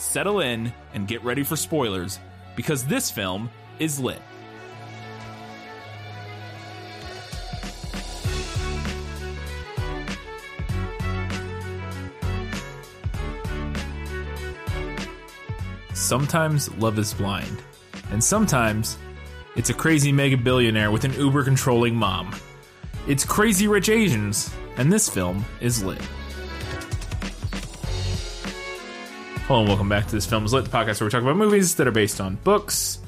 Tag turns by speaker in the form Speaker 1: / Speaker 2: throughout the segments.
Speaker 1: settle in, and get ready for spoilers, because this film is lit. Sometimes love is blind, and sometimes it's a crazy mega billionaire with an uber controlling mom. It's Crazy Rich Asians, and this film is lit. Hello and welcome back to this film is lit, the podcast where we talk about movies that are based on books.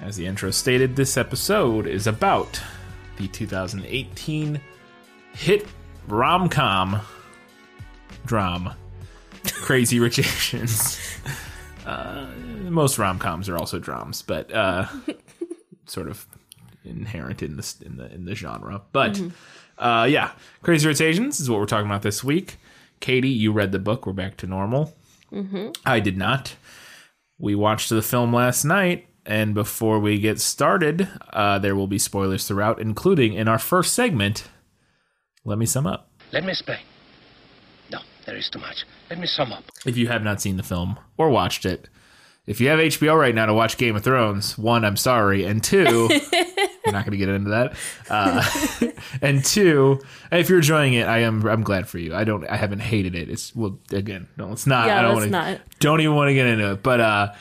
Speaker 1: As the intro stated, this episode is about the 2018 hit rom com drama Crazy Rich Asians. Uh, most rom coms are also dramas, but uh, sort of inherent in the in the in the genre. But uh, yeah, Crazy Rich Asians is what we're talking about this week. Katie, you read the book. We're back to normal. I did not. We watched the film last night, and before we get started, uh, there will be spoilers throughout, including in our first segment. Let me sum up.
Speaker 2: Let me explain. No, there is too much. Let me sum up.
Speaker 1: if you have not seen the film or watched it, if you have HBO right now to watch Game of Thrones, one, I'm sorry, and two, we're not going to get into that. Uh, and two, if you're enjoying it, I am. I'm glad for you. I don't. I haven't hated it. It's well, again, no, it's not.
Speaker 3: Yeah,
Speaker 1: I don't wanna,
Speaker 3: not.
Speaker 1: Don't even want to get into it. But uh,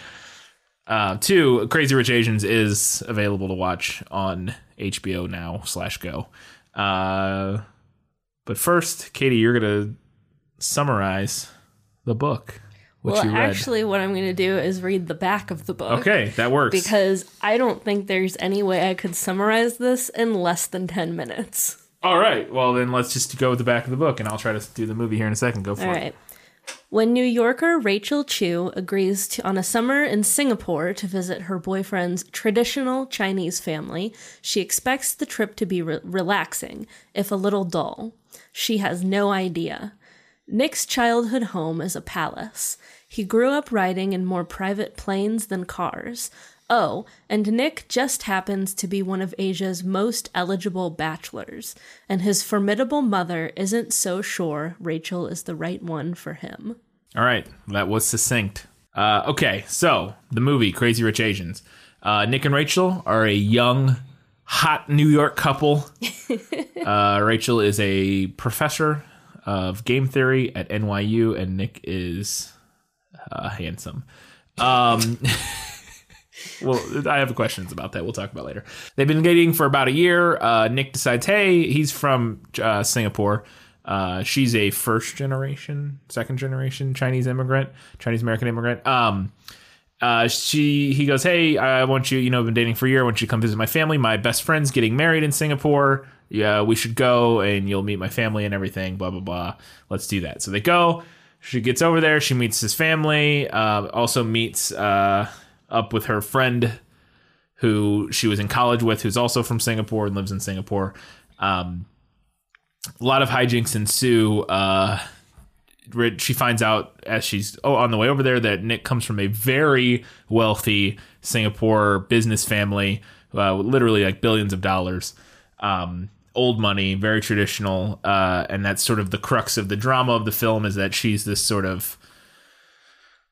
Speaker 1: uh, two, Crazy Rich Asians is available to watch on HBO now slash Go. Uh, but first, Katie, you're gonna summarize the book. What
Speaker 3: well,
Speaker 1: you read.
Speaker 3: actually, what I'm going to do is read the back of the book.
Speaker 1: okay, that works.
Speaker 3: Because I don't think there's any way I could summarize this in less than 10 minutes.
Speaker 1: All right, well then let's just go with the back of the book, and I'll try to do the movie here in a second. Go for
Speaker 3: All
Speaker 1: it.
Speaker 3: right. When New Yorker Rachel Chu agrees to, on a summer in Singapore to visit her boyfriend's traditional Chinese family, she expects the trip to be re- relaxing, if a little dull. She has no idea. Nick's childhood home is a palace. He grew up riding in more private planes than cars. Oh, and Nick just happens to be one of Asia's most eligible bachelors, and his formidable mother isn't so sure Rachel is the right one for him.
Speaker 1: All right, that was succinct. Uh, okay, so the movie Crazy Rich Asians. Uh, Nick and Rachel are a young, hot New York couple. uh, Rachel is a professor of game theory at NYU, and Nick is uh, handsome. Um, well, I have questions about that. We'll talk about later. They've been dating for about a year. Uh, Nick decides, hey, he's from uh, Singapore. Uh, she's a first generation, second generation Chinese immigrant, Chinese American immigrant. Um, uh, she he goes, hey, I want you. You know, I've been dating for a year. I want you to come visit my family. My best friend's getting married in Singapore. Yeah, we should go, and you'll meet my family and everything. Blah blah blah. Let's do that. So they go. She gets over there. She meets his family. Uh, also meets uh, up with her friend who she was in college with, who's also from Singapore and lives in Singapore. Um, a lot of hijinks ensue. Uh, she finds out as she's oh on the way over there that Nick comes from a very wealthy Singapore business family, uh, literally like billions of dollars. Um, old money, very traditional, uh, and that's sort of the crux of the drama of the film is that she's this sort of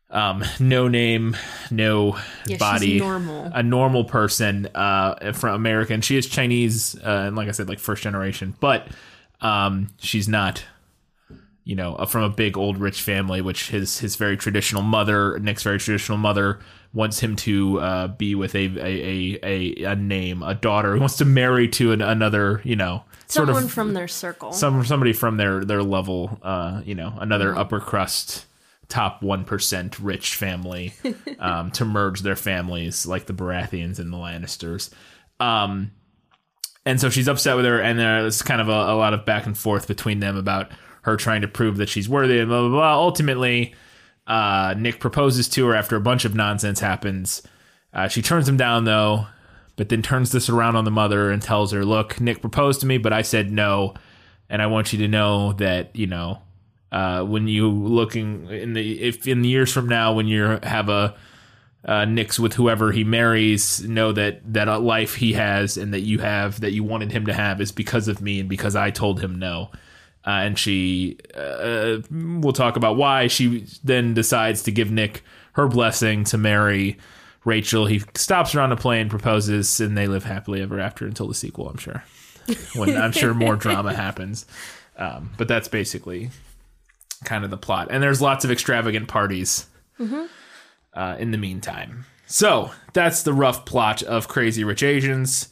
Speaker 1: um, no name, no
Speaker 3: Yeah,
Speaker 1: body,
Speaker 3: she's normal.
Speaker 1: a normal person uh, from America, and she is Chinese, uh, and like I said, like first generation, but um, she's not, you know, uh, from a big old rich family, which his his very traditional mother, Nick's very traditional mother, wants him to uh, be with a a, a a a name, a daughter who wants to marry to an, another, you know, sort
Speaker 3: Someone
Speaker 1: of
Speaker 3: from their circle.
Speaker 1: some somebody from their their level, uh, you know, another upper crust, top one percent rich family, um, to merge their families like the Baratheons and the Lannisters. Um, and so she's upset with her, and there's kind of a, a lot of back and forth between them about her trying to prove that she's worthy and blah blah blah. Ultimately, Uh, Nick proposes to her after a bunch of nonsense happens. Uh, she turns him down though, but then turns this around on the mother and tells her, "Look, Nick proposed to me, but I said no, and I want you to know that you know uh, when you looking in the if in the years from now when you have a uh, Nick's with whoever he marries, know that that life he has and that you have that you wanted him to have is because of me and because I told him no." Uh, and she uh, will talk about why she then decides to give Nick her blessing to marry Rachel. He stops her on a plane, proposes, and they live happily ever after until the sequel. I'm sure. when I'm sure more drama happens, um, but that's basically kind of the plot. And there's lots of extravagant parties uh, in the meantime. So that's the rough plot of Crazy Rich Asians.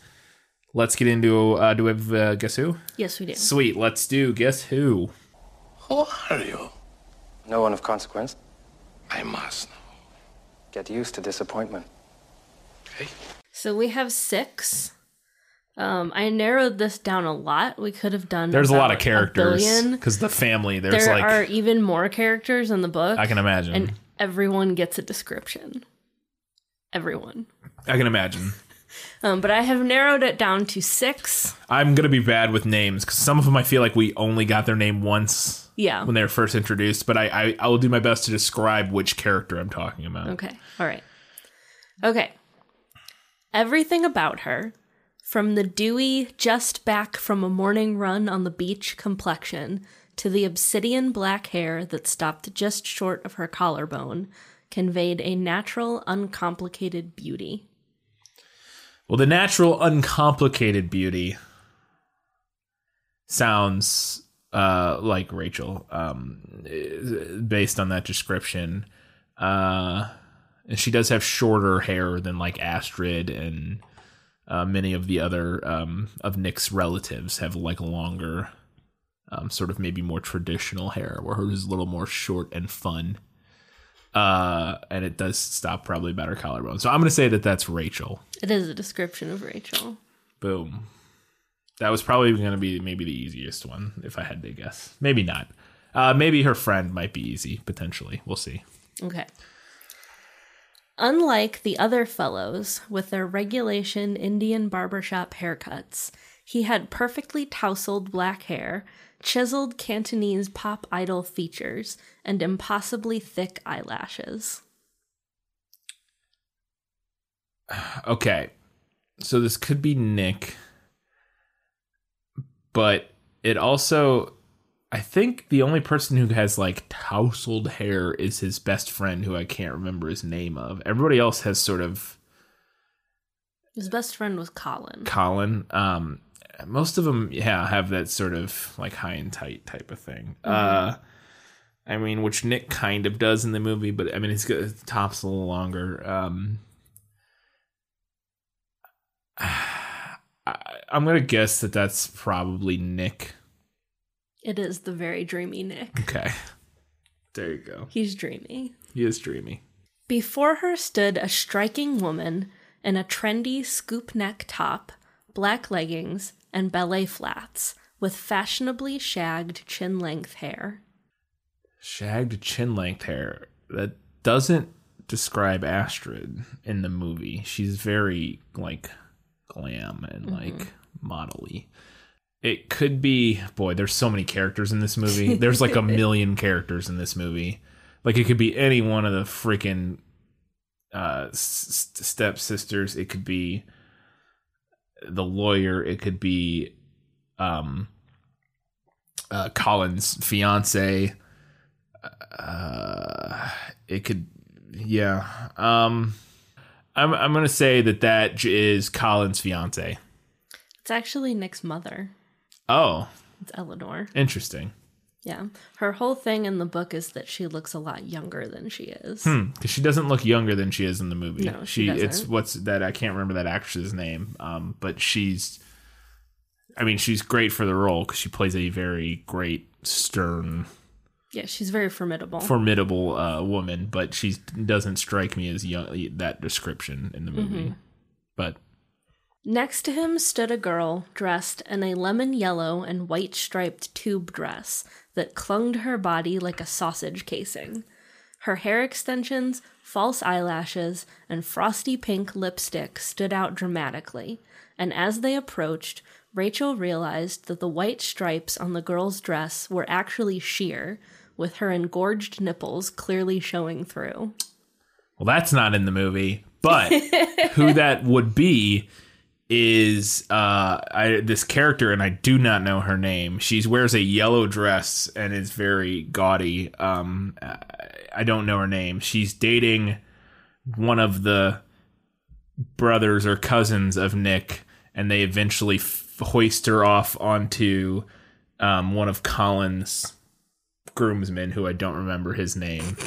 Speaker 1: Let's get into. Uh, do we have uh, guess who?
Speaker 3: Yes, we do.
Speaker 1: Sweet. Let's do guess who.
Speaker 2: Who are you?
Speaker 4: No one of consequence.
Speaker 2: I must know.
Speaker 4: Get used to disappointment.
Speaker 2: Okay?
Speaker 3: So we have six. Um, I narrowed this down a lot. We could have done.
Speaker 1: There's a lot of characters because the family. There's
Speaker 3: There
Speaker 1: like
Speaker 3: are even more characters in the book.
Speaker 1: I can imagine.
Speaker 3: and everyone gets a description. Everyone.
Speaker 1: I can imagine.
Speaker 3: Um, but I have narrowed it down to six.
Speaker 1: I'm gonna be bad with names because some of them I feel like we only got their name once
Speaker 3: Yeah.
Speaker 1: when they were first introduced. But I, I I will do my best to describe which character I'm talking about.
Speaker 3: Okay. All right. Okay. Everything about her, from the dewy, just back from a morning run on the beach complexion to the obsidian black hair that stopped just short of her collarbone, conveyed a natural, uncomplicated beauty.
Speaker 1: Well, the natural, uncomplicated beauty sounds uh, like Rachel, um, based on that description. Uh, and she does have shorter hair than like Astrid and uh, many of the other um, of Nick's relatives have like longer, um, sort of maybe more traditional hair, where hers is a little more short and fun. Uh, and it does stop probably about her collarbone. So I'm going to say that that's Rachel.
Speaker 3: It is a description of Rachel.
Speaker 1: Boom. That was probably going to be maybe the easiest one if I had to guess. Maybe not. Uh, maybe her friend might be easy, potentially. We'll see.
Speaker 3: Okay. Unlike the other fellows with their regulation Indian barbershop haircuts, he had perfectly tousled black hair, chiseled Cantonese pop idol features, and impossibly thick eyelashes.
Speaker 1: Okay. So this could be Nick, but it also. I think the only person who has like tousled hair is his best friend, who I can't remember his name of. Everybody else has sort of
Speaker 3: His best friend was Colin.
Speaker 1: Colin. Um, most of them, yeah, have that sort of like high and tight type of thing. Uh, I mean, which Nick kind of does in the movie, but I mean, his top's a little longer. Um, I, I'm gonna guess that that's probably Nick.
Speaker 3: It is the very dreamy Nick.
Speaker 1: Okay, there you go.
Speaker 3: He's dreamy.
Speaker 1: He is dreamy.
Speaker 3: Before her stood a striking woman in a trendy scoop neck top, black leggings, and ballet flats, with fashionably shagged chin length hair.
Speaker 1: Shagged chin length hair. That doesn't describe Astrid in the movie. She's very like glam and like modelly. It could be boy, there's so many characters in this movie. There's like a million characters in this movie. Like it could be any one of the freaking uh s- stepsisters. It could be the lawyer. It could be um uh Colin's fiance uh it could yeah um i'm i'm going to say that that is Colin's fiance
Speaker 3: It's actually Nick's mother.
Speaker 1: oh
Speaker 3: It's Eleanor.
Speaker 1: interesting
Speaker 3: Yeah. Her whole thing in the book is that she looks a lot younger than she is.
Speaker 1: hmm cuz she doesn't look younger than she is in the movie
Speaker 3: No, she
Speaker 1: it's
Speaker 3: doesn't.
Speaker 1: what's that i can't remember that actress's name um but she's i mean she's great for the role cuz she plays a very great stern
Speaker 3: Yeah, she's very formidable.
Speaker 1: formidable uh woman but she doesn't strike me as young that description in the movie
Speaker 3: Mm-hmm.
Speaker 1: but
Speaker 3: Next to him stood a girl dressed in a lemon yellow and white striped tube dress that clung to her body like a sausage casing. Her hair extensions, false eyelashes, and frosty pink lipstick stood out dramatically, and as they approached, Rachel realized that the white stripes on the girl's dress were actually sheer, with her engorged nipples clearly showing through.
Speaker 1: Well, that's not in the movie, but who that would be is uh I, this character and I do not know her name. She wears a yellow dress and is very gaudy. Um I- don't know her name. She's dating one of the brothers or cousins of Nick and they eventually f- hoist her off onto um one of Colin's groomsmen who I don't remember his name.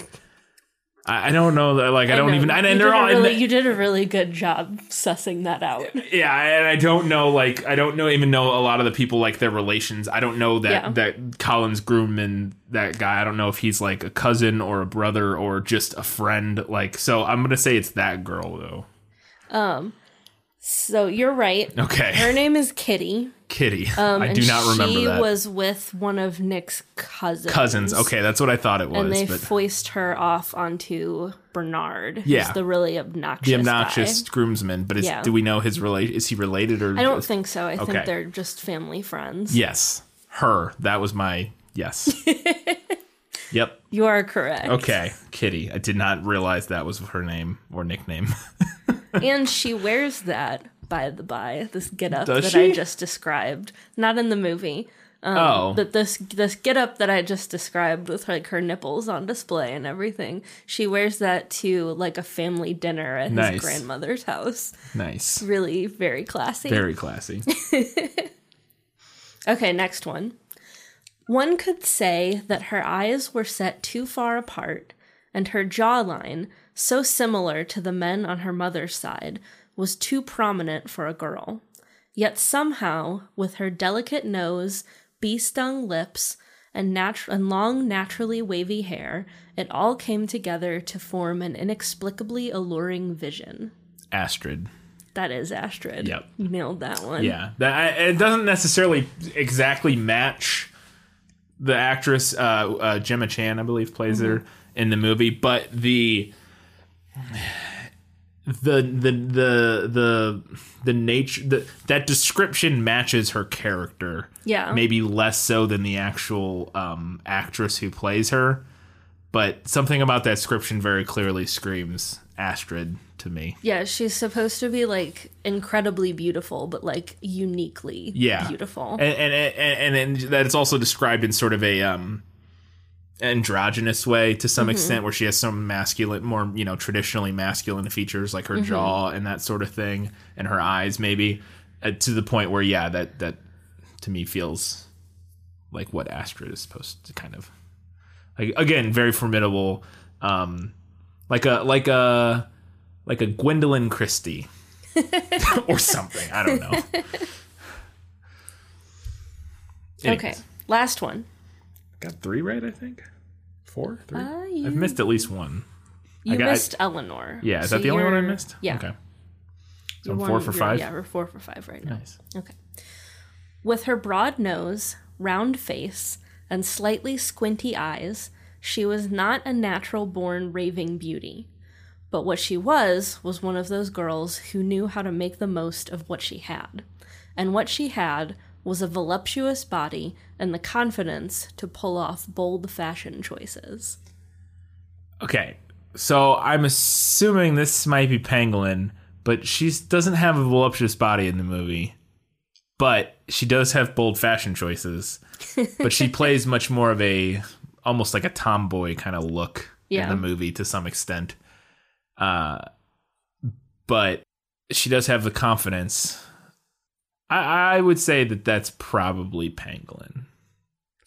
Speaker 1: I, I don't know that like I, don't
Speaker 3: know.
Speaker 1: even and, and they're all
Speaker 3: really,
Speaker 1: the-
Speaker 3: you did a really good job sussing that out.
Speaker 1: yeah, and I don't know like I don't know even know a lot of the people like their relations. I don't know that
Speaker 3: Yeah.
Speaker 1: that Colin's Groomman that guy. I don't know if he's like a cousin or a brother or just a friend. Like so, I'm gonna say it's that girl though. Um.
Speaker 3: So you're right.
Speaker 1: Okay,
Speaker 3: Her name is Kitty.
Speaker 1: Kitty.
Speaker 3: Um,
Speaker 1: I do not remember that.
Speaker 3: she was with one of Nick's cousins.
Speaker 1: Cousins. Okay, that's what I thought it was.
Speaker 3: And they
Speaker 1: but
Speaker 3: foist her off onto Bernard. who's
Speaker 1: Yeah.
Speaker 3: the really obnoxious.
Speaker 1: the obnoxious
Speaker 3: guy.
Speaker 1: groomsman. But is,
Speaker 3: Yeah.
Speaker 1: do we know his relate? Is he related or?
Speaker 3: I don't
Speaker 1: just-
Speaker 3: think so. I
Speaker 1: Okay.
Speaker 3: think they're just family friends.
Speaker 1: Yes, her. That was my yes. yep.
Speaker 3: You are correct.
Speaker 1: Okay, Kitty. I did not realize that was her name or nickname.
Speaker 3: and she wears that, by the by, this get up
Speaker 1: Does
Speaker 3: that
Speaker 1: she?
Speaker 3: I just described. Not in the movie.
Speaker 1: Um, oh,
Speaker 3: But this this get up that I just described with like her nipples on display and everything, she wears that to like a family dinner at
Speaker 1: Nice.
Speaker 3: his grandmother's house.
Speaker 1: nice.
Speaker 3: Really very classy.
Speaker 1: Very classy.
Speaker 3: Okay, next one. One could say that her eyes were set too far apart, and her jawline, so similar to the men on her mother's side, was too prominent for a girl. Yet somehow, with her delicate nose, bee stung lips, and, natu- and long, naturally wavy hair, it all came together to form an inexplicably alluring vision.
Speaker 1: Astrid.
Speaker 3: That is Astrid.
Speaker 1: Yep.
Speaker 3: You nailed that one.
Speaker 1: Yeah, that it doesn't necessarily exactly match the actress uh, uh, Gemma Chan, I believe, plays her in the movie, but the the the the the the nature the, that description matches her character.
Speaker 3: Yeah.
Speaker 1: maybe less so than the actual um, actress who plays her, but something about that description very clearly screams Astrid to me.
Speaker 3: Yeah, she's supposed to be like incredibly beautiful, but like uniquely
Speaker 1: yeah
Speaker 3: beautiful.
Speaker 1: and and and, and, and that it's also described in sort of a um androgynous way to some extent where she has some masculine more you know traditionally masculine features like her jaw and that sort of thing and her eyes maybe uh, to the point where yeah that that to me feels like what Astrid is supposed to kind of like again very formidable um like a like a like a Gwendoline Christie or something. I don't know.
Speaker 3: Okay, last one.
Speaker 1: Got three right, I think. Four, three.
Speaker 3: Uh, you-
Speaker 1: I've missed at least one.
Speaker 3: You
Speaker 1: got- I-
Speaker 3: missed Eleanor.
Speaker 1: Yeah, is
Speaker 3: So
Speaker 1: that the only one I missed?
Speaker 3: Yeah.
Speaker 1: Okay. So
Speaker 3: you're
Speaker 1: I'm four for five.
Speaker 3: Yeah, we're four for five right now.
Speaker 1: Nice.
Speaker 3: Okay. With her broad nose, round face, and slightly squinty eyes, she was not a natural born raving beauty. But what she was was one of those girls who knew how to make the most of what she had. And what she had was a voluptuous body and the confidence to pull off bold fashion choices.
Speaker 1: Okay. So I'm assuming this might be Pangolin, but she doesn't have a voluptuous body in the movie. But she does have bold fashion choices. but she plays much more of a almost like a tomboy kind of look
Speaker 3: Yeah.
Speaker 1: in the movie to some extent. Uh but she does have the confidence. I, I would say that that's probably Pangolin.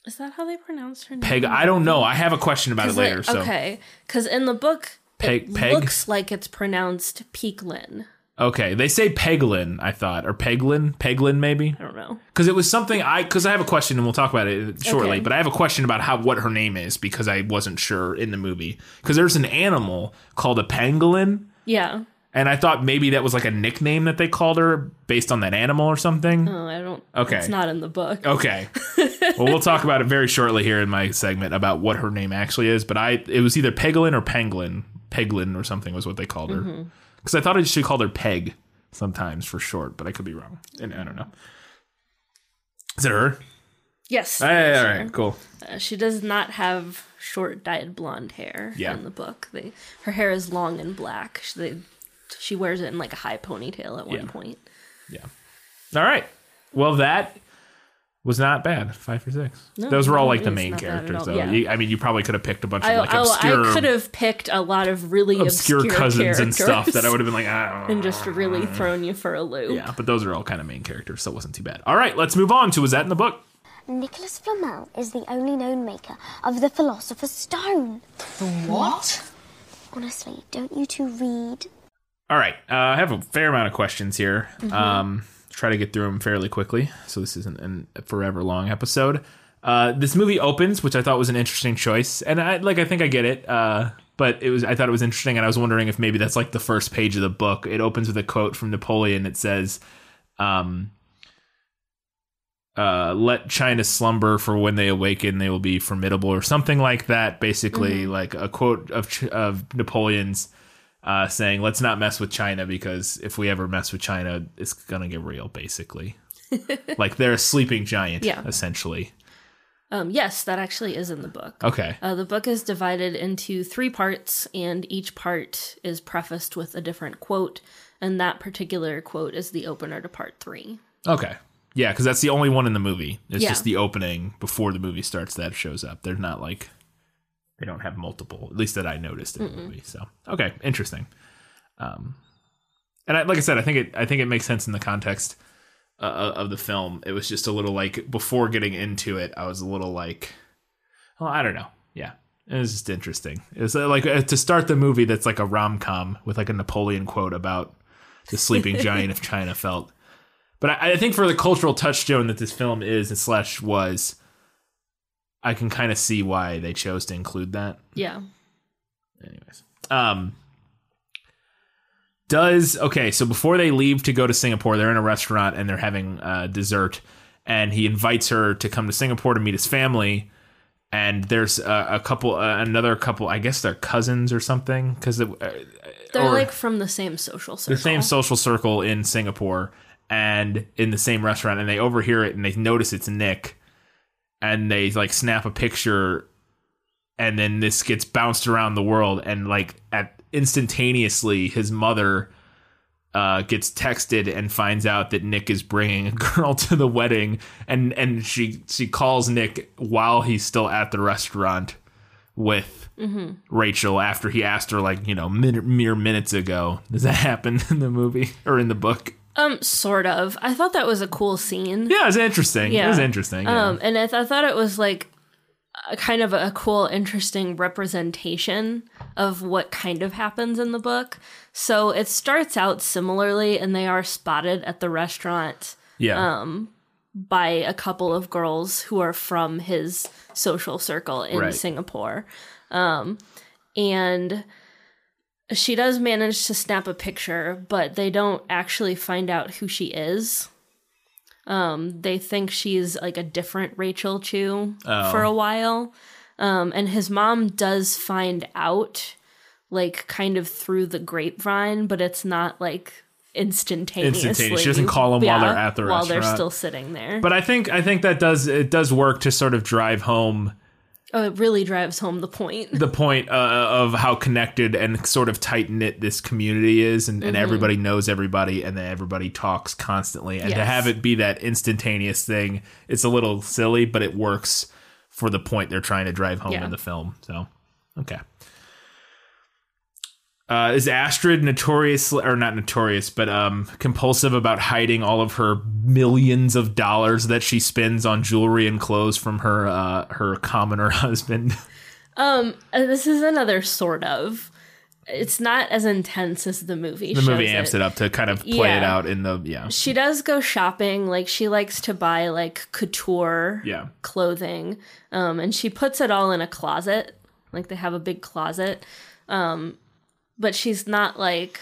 Speaker 3: Is that how they pronounce her name?
Speaker 1: Peg, I don't know. I have a question about it later.
Speaker 3: like,
Speaker 1: so
Speaker 3: Okay, because in the book,
Speaker 1: Peg-
Speaker 3: it
Speaker 1: Peg?
Speaker 3: looks like it's pronounced Peaklin.
Speaker 1: okay, they say Peglin. I thought or Peglin, Peglin maybe
Speaker 3: I don't know.
Speaker 1: because it was something I because I have a question and we'll talk about it shortly.
Speaker 3: Okay.
Speaker 1: But I have a question about how what her name is because I wasn't sure in the movie because there's an animal called a pangolin.
Speaker 3: Yeah.
Speaker 1: And I thought maybe that was like a nickname that they called her based on that animal or something.
Speaker 3: Oh, I don't.
Speaker 1: Okay.
Speaker 3: It's not in the book.
Speaker 1: Okay. well, we'll talk about it very shortly here in my segment about what her name actually is. But I, it was either Peglin or Penguin. Peglin or something was what they called her.
Speaker 3: Mm-hmm.
Speaker 1: Because I thought I should call her Peg sometimes for short, but I could be wrong. And I don't know. Is it her?
Speaker 3: Yes.
Speaker 1: Hey, all
Speaker 3: sure.
Speaker 1: right, cool.
Speaker 3: Uh, she does not have short dyed blonde hair
Speaker 1: Yeah.
Speaker 3: in the book. They, her hair is long and black. She, they, she wears it in like a high ponytail at one
Speaker 1: Yeah.
Speaker 3: point.
Speaker 1: Yeah. All right. Well, that was not bad. Five for six.
Speaker 3: No,
Speaker 1: Those were all like the main
Speaker 3: not bad at
Speaker 1: characters, though.
Speaker 3: Yeah.
Speaker 1: You- I mean, you probably could have picked a bunch
Speaker 3: I,
Speaker 1: of like
Speaker 3: I,
Speaker 1: obscure,
Speaker 3: I could have picked a lot of really
Speaker 1: obscure,
Speaker 3: obscure,
Speaker 1: cousins and stuff that I would have been like, ah.
Speaker 3: and just really thrown you for a loop.
Speaker 1: Yeah, but those are all kind of main characters, so it wasn't too bad. All right, let's move on to was that in the book?
Speaker 5: Nicholas Flamel is the only known maker of the Philosopher's Stone.
Speaker 6: The What?
Speaker 5: Honestly, don't you two read?
Speaker 1: All right, uh, I have a fair amount of questions here. Um, try to get through them fairly quickly, so this isn't an- a forever long episode. Uh, this movie opens, which I thought was an interesting choice, and I like. I think I get it, uh, but it was. I thought it was interesting, and I was wondering if maybe that's like the first page of the book. It opens with a quote from Napoleon. It says, um, uh, "Let China slumber, for when they awaken, they will be formidable," or something like that. Basically, like a quote of of Napoleon's uh, saying, "Let's not mess with China because if we ever mess with China, it's gonna get real." Basically, like they're a sleeping giant,
Speaker 3: Yeah.
Speaker 1: essentially.
Speaker 3: Um, yes, that actually is in the book.
Speaker 1: Okay,
Speaker 3: Uh, the book is divided into three parts, and each part is prefaced with a different quote, and that particular quote is the opener to part three.
Speaker 1: okay, yeah, because that's the only one in the movie. It's
Speaker 3: Yeah.
Speaker 1: just the opening before the movie starts that shows up. They're not like they don't have multiple, at least that I noticed in the movie. So okay, interesting. Um, and I, like I said, I think it I think it makes sense in the context uh, of the film. It was just a little like before getting into it, I was a little like, well, I don't know. Yeah, it was just interesting. It's uh, like uh, to start the movie that's like a rom com with like a Napoleon quote about the sleeping giant of China felt. But I, I think for the cultural touchstone that this film is and slash was, I can kind of see why they chose to include that.
Speaker 3: Yeah.
Speaker 1: Anyways, um, does okay? So before they leave to go to Singapore, they're in a restaurant and they're having uh, dessert, and he invites her to come to Singapore to meet his family. And there's uh, a couple, uh, another couple. I guess they're cousins or something, because uh,
Speaker 3: They're like from the same social circle.
Speaker 1: the same social circle in Singapore and in the same restaurant, and they overhear it and they notice it's Nick, and they like snap a picture, and then this gets bounced around the world, and like at instantaneously, his mother uh, gets texted and finds out that Nick is bringing a girl to the wedding, and and she she calls Nick while he's still at the restaurant with Rachel after he asked her like you know min- mere minutes ago. Does that happen in the movie or in the book?
Speaker 3: Um, sort of. I thought that was a cool scene.
Speaker 1: Yeah, it was interesting.
Speaker 3: Yeah.
Speaker 1: It was interesting. yeah.
Speaker 3: Um, and I, th- I thought it was like a kind of a cool, interesting representation of what kind of happens in the book. So it starts out similarly, and they are spotted at the restaurant
Speaker 1: yeah.
Speaker 3: um, by a couple of girls who are from his social circle in
Speaker 1: Right.
Speaker 3: Singapore. Um, and she does manage to snap a picture, but they don't actually find out who she is. Um, they think she's like a different Rachel Chu
Speaker 1: Oh.
Speaker 3: for a while. Um, and his mom does find out, like, kind of through the grapevine, but it's not like instantaneously.
Speaker 1: Instantaneous. She doesn't call 'em while they're at the
Speaker 3: While they're still sitting there.
Speaker 1: but I think I think that does it does work to sort of drive home
Speaker 3: oh, it really drives home the point.
Speaker 1: the point uh, of how connected and sort of tight knit this community is, and, and
Speaker 3: Mm-hmm.
Speaker 1: everybody knows everybody, and then everybody talks constantly. And to have it be that instantaneous thing, it's a little silly, but it works for the point they're trying to drive home
Speaker 3: Yeah.
Speaker 1: in the film. So, okay. Uh, is Astrid notorious or not notorious, but um, compulsive about hiding all of her millions of dollars that she spends on jewelry and clothes from her uh, her commoner husband?
Speaker 3: Um, uh, this is another sort of. It's not as intense as the movie.
Speaker 1: the movie amps it. up to kind of play it out in the yeah
Speaker 3: She does go shopping. Like she likes to buy like couture
Speaker 1: yeah
Speaker 3: clothing, um, and she puts it all in a closet. Like they have a big closet, um, but she's not like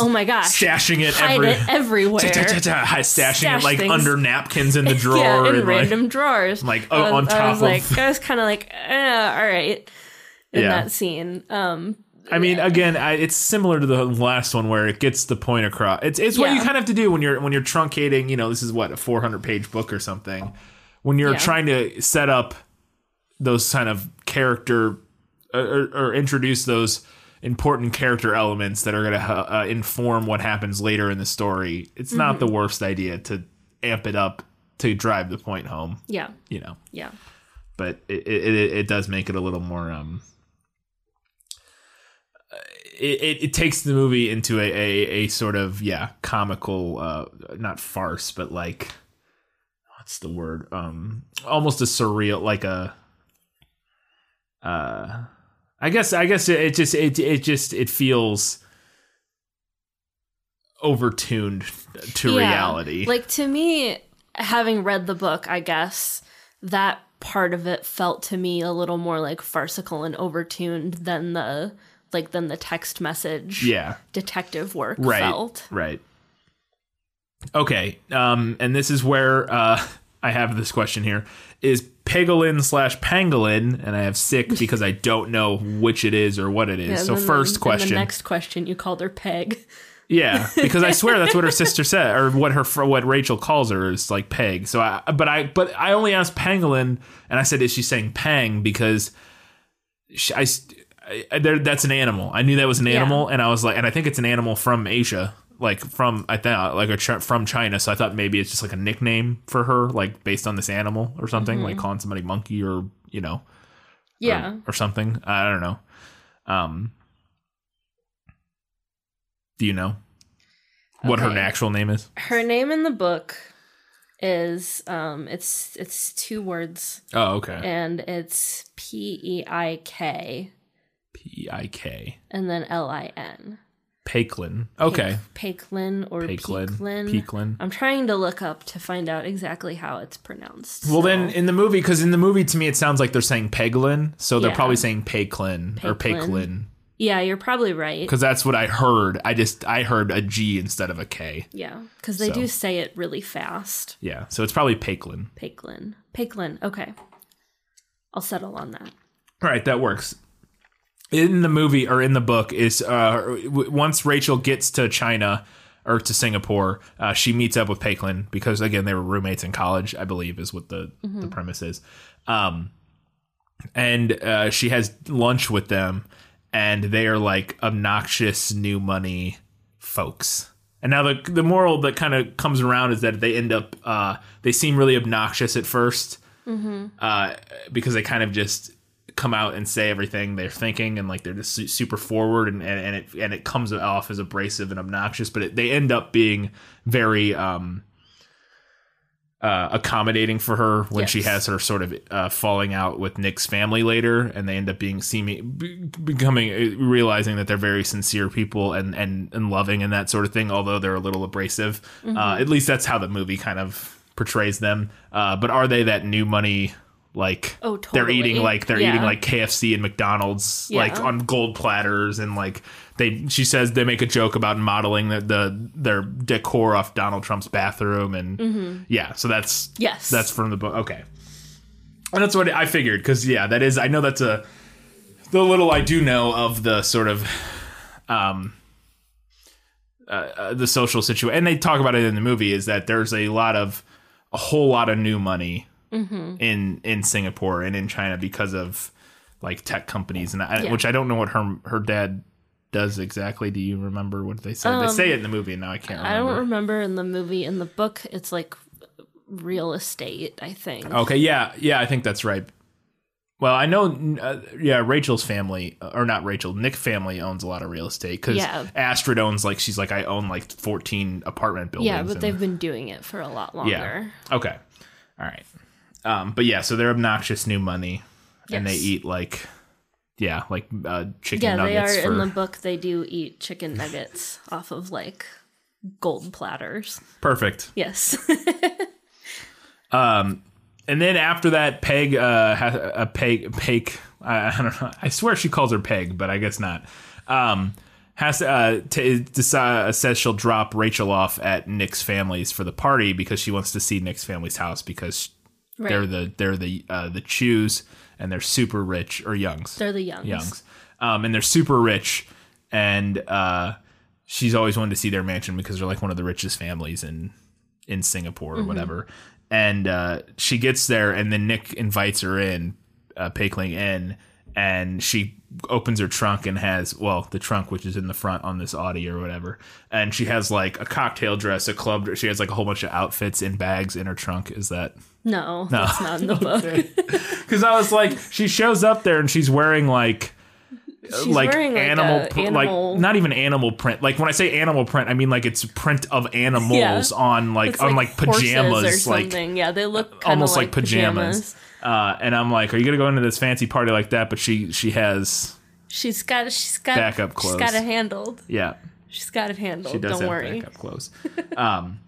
Speaker 3: Oh my gosh.
Speaker 1: stashing it
Speaker 3: Hide
Speaker 1: every,
Speaker 3: it everywhere.
Speaker 1: stashing
Speaker 3: Stash
Speaker 1: it like
Speaker 3: things.
Speaker 1: under napkins in the drawer.
Speaker 3: yeah, in
Speaker 1: and, like-
Speaker 3: random drawers.
Speaker 1: like,
Speaker 3: I
Speaker 1: oh,
Speaker 3: was,
Speaker 1: on
Speaker 3: I
Speaker 1: top
Speaker 3: was like,
Speaker 1: of-
Speaker 3: I was kind of like, eh, all right, in
Speaker 1: Yeah.
Speaker 3: that scene. Um,
Speaker 1: I mean, again, I, it's similar to the last one where it gets the point across. It's it's what
Speaker 3: Yeah.
Speaker 1: you kind of have to do when you're when you're truncating. You know, this is what a 400 page book or something. When you're
Speaker 3: Yeah.
Speaker 1: trying to set up those kind of character or, or, or introduce those important character elements that are going to uh, inform what happens later in the story, it's not
Speaker 3: Mm-hmm.
Speaker 1: the worst idea to amp it up to drive the point home.
Speaker 3: yeah,
Speaker 1: You know,
Speaker 3: yeah,
Speaker 1: but it it, it, it does make it a little more um it, it, it takes the movie into a, a, a sort of yeah comical uh not farce but like what's the word? Um almost a surreal like a uh i guess i guess it, it just it, it just it feels overtuned to
Speaker 3: Yeah.
Speaker 1: reality.
Speaker 3: Like to me, having read the book, I guess that part of it felt to me a little more like farcical and overtuned than the like than the text message
Speaker 1: yeah.
Speaker 3: detective work
Speaker 1: right.
Speaker 3: felt.
Speaker 1: right. Okay um and this is where uh i have this question here is pangolin slash pangolin and i have sick because i don't know which it is or what it is.
Speaker 3: Yeah,
Speaker 1: so first
Speaker 3: and
Speaker 1: question.
Speaker 3: the next question, you called her Peg.
Speaker 1: yeah because i swear that's what her sister said or what her what rachel calls her is like peg. So i but i but i only asked pangolin and i said is she saying pang? Because she, I, I there, that's an animal. I knew that was an animal, and I was like, and I think it's an animal from Asia, like from I thought like a ch- from China. So I thought maybe it's just like a nickname for her, like based on this animal or something, like calling somebody monkey or you know,
Speaker 3: Yeah.
Speaker 1: or something. I don't know. Um, do you know what her actual name is?
Speaker 3: Her name in the book is um it's it's two words
Speaker 1: Oh, okay.
Speaker 3: and it's P E I K
Speaker 1: P I K.
Speaker 3: and then L I N.
Speaker 1: Paklin. Okay.
Speaker 3: Paklin or
Speaker 1: Paklin.
Speaker 3: Peaklin.
Speaker 1: Peaklin.
Speaker 3: I'm trying to look up to find out exactly how it's pronounced.
Speaker 1: Well,
Speaker 3: so-
Speaker 1: then in the movie, because in the movie to me it sounds like they're saying Peglin, so they're
Speaker 3: Yeah.
Speaker 1: probably saying Paklin or.
Speaker 3: Paklin, yeah, you're probably right.
Speaker 1: because that's what I heard. I just I heard a G instead of a K.
Speaker 3: Yeah, because they
Speaker 1: So.
Speaker 3: do say it really fast.
Speaker 1: Yeah, so it's probably Paklin.
Speaker 3: Paklin. Paklin. Okay. I'll settle on that.
Speaker 1: All right, that works. In the movie or in the book is uh, w- once Rachel gets to China or to Singapore, uh, she meets up with Paklin because again they were roommates in college, I believe, is what the the premise is. Um, and uh, she has lunch with them, and they are like obnoxious new money folks. And now the the moral that kind of comes around is that they end up uh, they seem really obnoxious at 1st uh, because they kind of just come out and say everything they're thinking and like they're just super forward and, and, and it and it comes off as abrasive and obnoxious but it, they end up being very um uh, accommodating for her when she has her sort of uh, falling out with Nick's family later, and they end up being seeming becoming uh, realizing that they're very sincere people and and and loving and that sort of thing. Although they're a little abrasive,
Speaker 3: Mm-hmm.
Speaker 1: uh, at least that's how the movie kind of portrays them. Uh, but are they that new money? Like
Speaker 3: Oh,
Speaker 1: they're eating like they're
Speaker 3: Yeah.
Speaker 1: eating like KFC and McDonald's
Speaker 3: Yeah.
Speaker 1: like on gold platters and like they she says they make a joke about modeling the, the their decor off Donald Trump's bathroom and yeah so that's
Speaker 3: Mm-hmm. Yes.
Speaker 1: that's from the book okay and that's what I figured because yeah that is I know that's a the little I do know of the sort of um uh, uh, the social situation and they talk about it in the movie is that there's a lot of a whole lot of new money
Speaker 3: Mm-hmm.
Speaker 1: in in Singapore and in China because of like tech companies and I,
Speaker 3: Yeah.
Speaker 1: which I don't know what her her dad does exactly. Do you remember what they say? they say it in the movie and now I can't
Speaker 3: Um, I don't remember in the movie. In the book, it's like real estate, I think.
Speaker 1: Okay, yeah, yeah, I think that's right. Well, I know, uh, yeah, Rachel's family, or not Rachel, Nick family owns a lot of real estate because
Speaker 3: Yeah.
Speaker 1: Astrid owns like she's like I own like fourteen apartment buildings.
Speaker 3: yeah, but
Speaker 1: and-
Speaker 3: they've been doing it for a lot longer.
Speaker 1: Yeah. Okay. All right. Um, but yeah, so they're obnoxious new money, and they eat like, yeah, like uh, chicken nuggets.
Speaker 3: Yeah, they are
Speaker 1: for
Speaker 3: in the book. They do eat chicken nuggets off of like gold platters.
Speaker 1: perfect.
Speaker 3: Yes.
Speaker 1: Um, and then after that, Peg uh, has a Peg Peg. I, I don't know. I swear she calls her Peg, but I guess not. Um, has uh, to decide, says she'll drop Rachel off at Nick's family's for the party because she wants to see Nick's family's house because
Speaker 3: Right.
Speaker 1: they're the they're the uh, the Chus and they're super rich or Youngs.
Speaker 3: They're the youngs.
Speaker 1: Youngs, um, and they're super rich, and uh, she's always wanted to see their mansion because they're like one of the richest families in in Singapore or whatever. And uh, she gets there, and then Nick invites her in, uh, Pakeling in, and she opens her trunk and has well the trunk which is in the front on this Audi or whatever, and she has like a cocktail dress, a club. dress. She has like a whole bunch of outfits in bags in her trunk. Is that?
Speaker 3: No, that's not in the book.
Speaker 1: Because I was like, she shows up there and she's wearing like.
Speaker 3: She's
Speaker 1: like
Speaker 3: wearing, like,
Speaker 1: animal, pr-
Speaker 3: animal-
Speaker 1: like not even animal print. Like when I say animal print, I mean like it's print of animals
Speaker 3: Yeah.
Speaker 1: on like
Speaker 3: It's
Speaker 1: on like,
Speaker 3: horses
Speaker 1: pajamas,
Speaker 3: or
Speaker 1: like
Speaker 3: yeah, they look
Speaker 1: almost like,
Speaker 3: like
Speaker 1: pajamas. Uh, and I'm like, are you gonna go into this fancy party like that? But she she has
Speaker 3: She's got she's got
Speaker 1: Backup
Speaker 3: She's
Speaker 1: clothes.
Speaker 3: got it handled.
Speaker 1: yeah,
Speaker 3: She's got it handled.
Speaker 1: she does
Speaker 3: Don't
Speaker 1: have
Speaker 3: worry.
Speaker 1: backup clothes. um,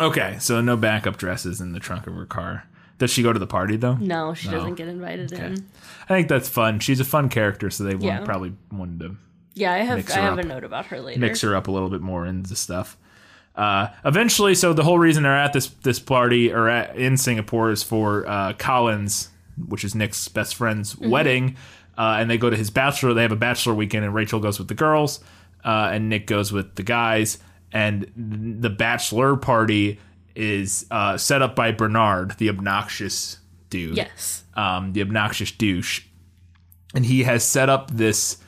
Speaker 1: okay, so no backup dresses in the trunk of her car. Does she go to the party though?
Speaker 3: No, she
Speaker 1: No.
Speaker 3: doesn't get invited in.
Speaker 1: I think that's fun. She's a fun character, so they
Speaker 3: Yeah.
Speaker 1: probably wanted to
Speaker 3: Yeah, I have
Speaker 1: Mix
Speaker 3: I have
Speaker 1: up.
Speaker 3: a note about her later.
Speaker 1: mix her up a little bit more into stuff. Uh, eventually, so the whole reason they're at this this party or at, in Singapore is for uh, Colin's, which is Nick's best friend's wedding, uh, and they go to his bachelor. They have a bachelor weekend, and Rachel goes with the girls, uh, and Nick goes with the guys. And the bachelor party is uh, set up by Bernard, the obnoxious dude
Speaker 3: Yes.
Speaker 1: um, the obnoxious douche, and he has set up this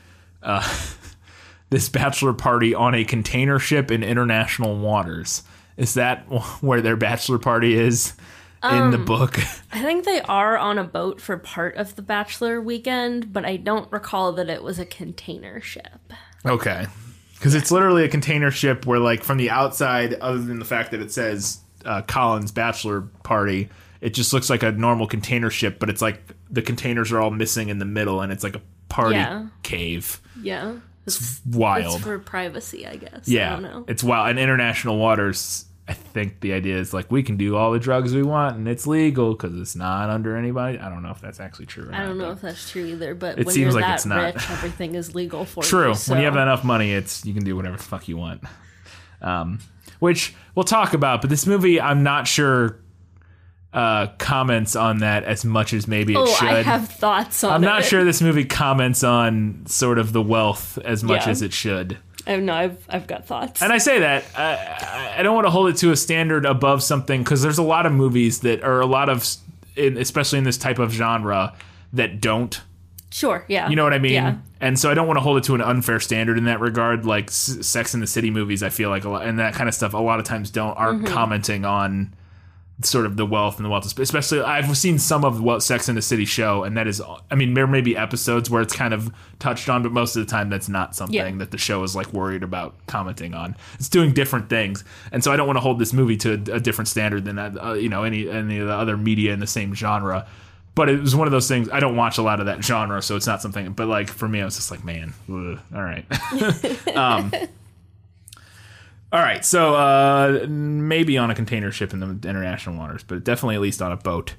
Speaker 1: uh, this bachelor party on a container ship in international waters. Is that where their bachelor party is in the book?
Speaker 3: I think they are on a boat for part of the bachelor weekend, but I don't recall that it was a container ship.
Speaker 1: Okay, because it's literally a container ship where, like, from the outside, other than the fact that it says uh, Colin's Bachelor Party, it just looks like a normal container ship, but it's like the containers are all missing in the middle, and it's like a party
Speaker 3: Yeah.
Speaker 1: cave.
Speaker 3: Yeah. It's,
Speaker 1: Wild.
Speaker 3: it's for privacy, I guess. I
Speaker 1: Yeah,
Speaker 3: don't know.
Speaker 1: it's wild. And international waters, I think the idea is like we can do all the drugs we want and it's legal because it's not under anybody. I don't know if that's actually true. Or
Speaker 3: I don't know if that's true either, but
Speaker 1: It
Speaker 3: when
Speaker 1: seems
Speaker 3: you're
Speaker 1: like
Speaker 3: that
Speaker 1: it's not.
Speaker 3: rich, everything is legal for
Speaker 1: True.
Speaker 3: you. So.
Speaker 1: When you have enough money, it's you can do whatever the fuck you want. Um, which we'll talk about, but this movie, I'm not sure uh, comments on that as much as maybe it
Speaker 3: Oh,
Speaker 1: should.
Speaker 3: I have thoughts on
Speaker 1: I'm not
Speaker 3: it.
Speaker 1: sure this movie comments on sort of the wealth as much
Speaker 3: Yeah.
Speaker 1: as it should.
Speaker 3: I know I've I've got thoughts.
Speaker 1: And I say that I, I- I don't want to hold it to a standard above something because there's a lot of movies that are a lot of, in, especially in this type of genre, that don't.
Speaker 3: sure, yeah.
Speaker 1: You know what I mean?
Speaker 3: Yeah.
Speaker 1: And so I don't want to hold it to an unfair standard in that regard. Like S- Sex in the City movies, I feel like a lot, and that kind of stuff, a lot of times don't aren't
Speaker 3: Mm-hmm.
Speaker 1: commenting on sort of the wealth and the wealth. Especially, I've seen some of what Sex in the City show, and that is, I mean, there may be episodes where it's kind of touched on, but most of the time that's not something
Speaker 3: Yeah.
Speaker 1: that the show is like worried about commenting on. It's doing different things, and so I don't want to hold this movie to a, a different standard than that, uh, you know any any of the other media in the same genre. But it was one of those things. I don't watch a lot of that genre, so it's not something. But like for me, I was just like, man, ugh, all right. um, all right, so uh, maybe on a container ship in the international waters, but definitely at least on a boat.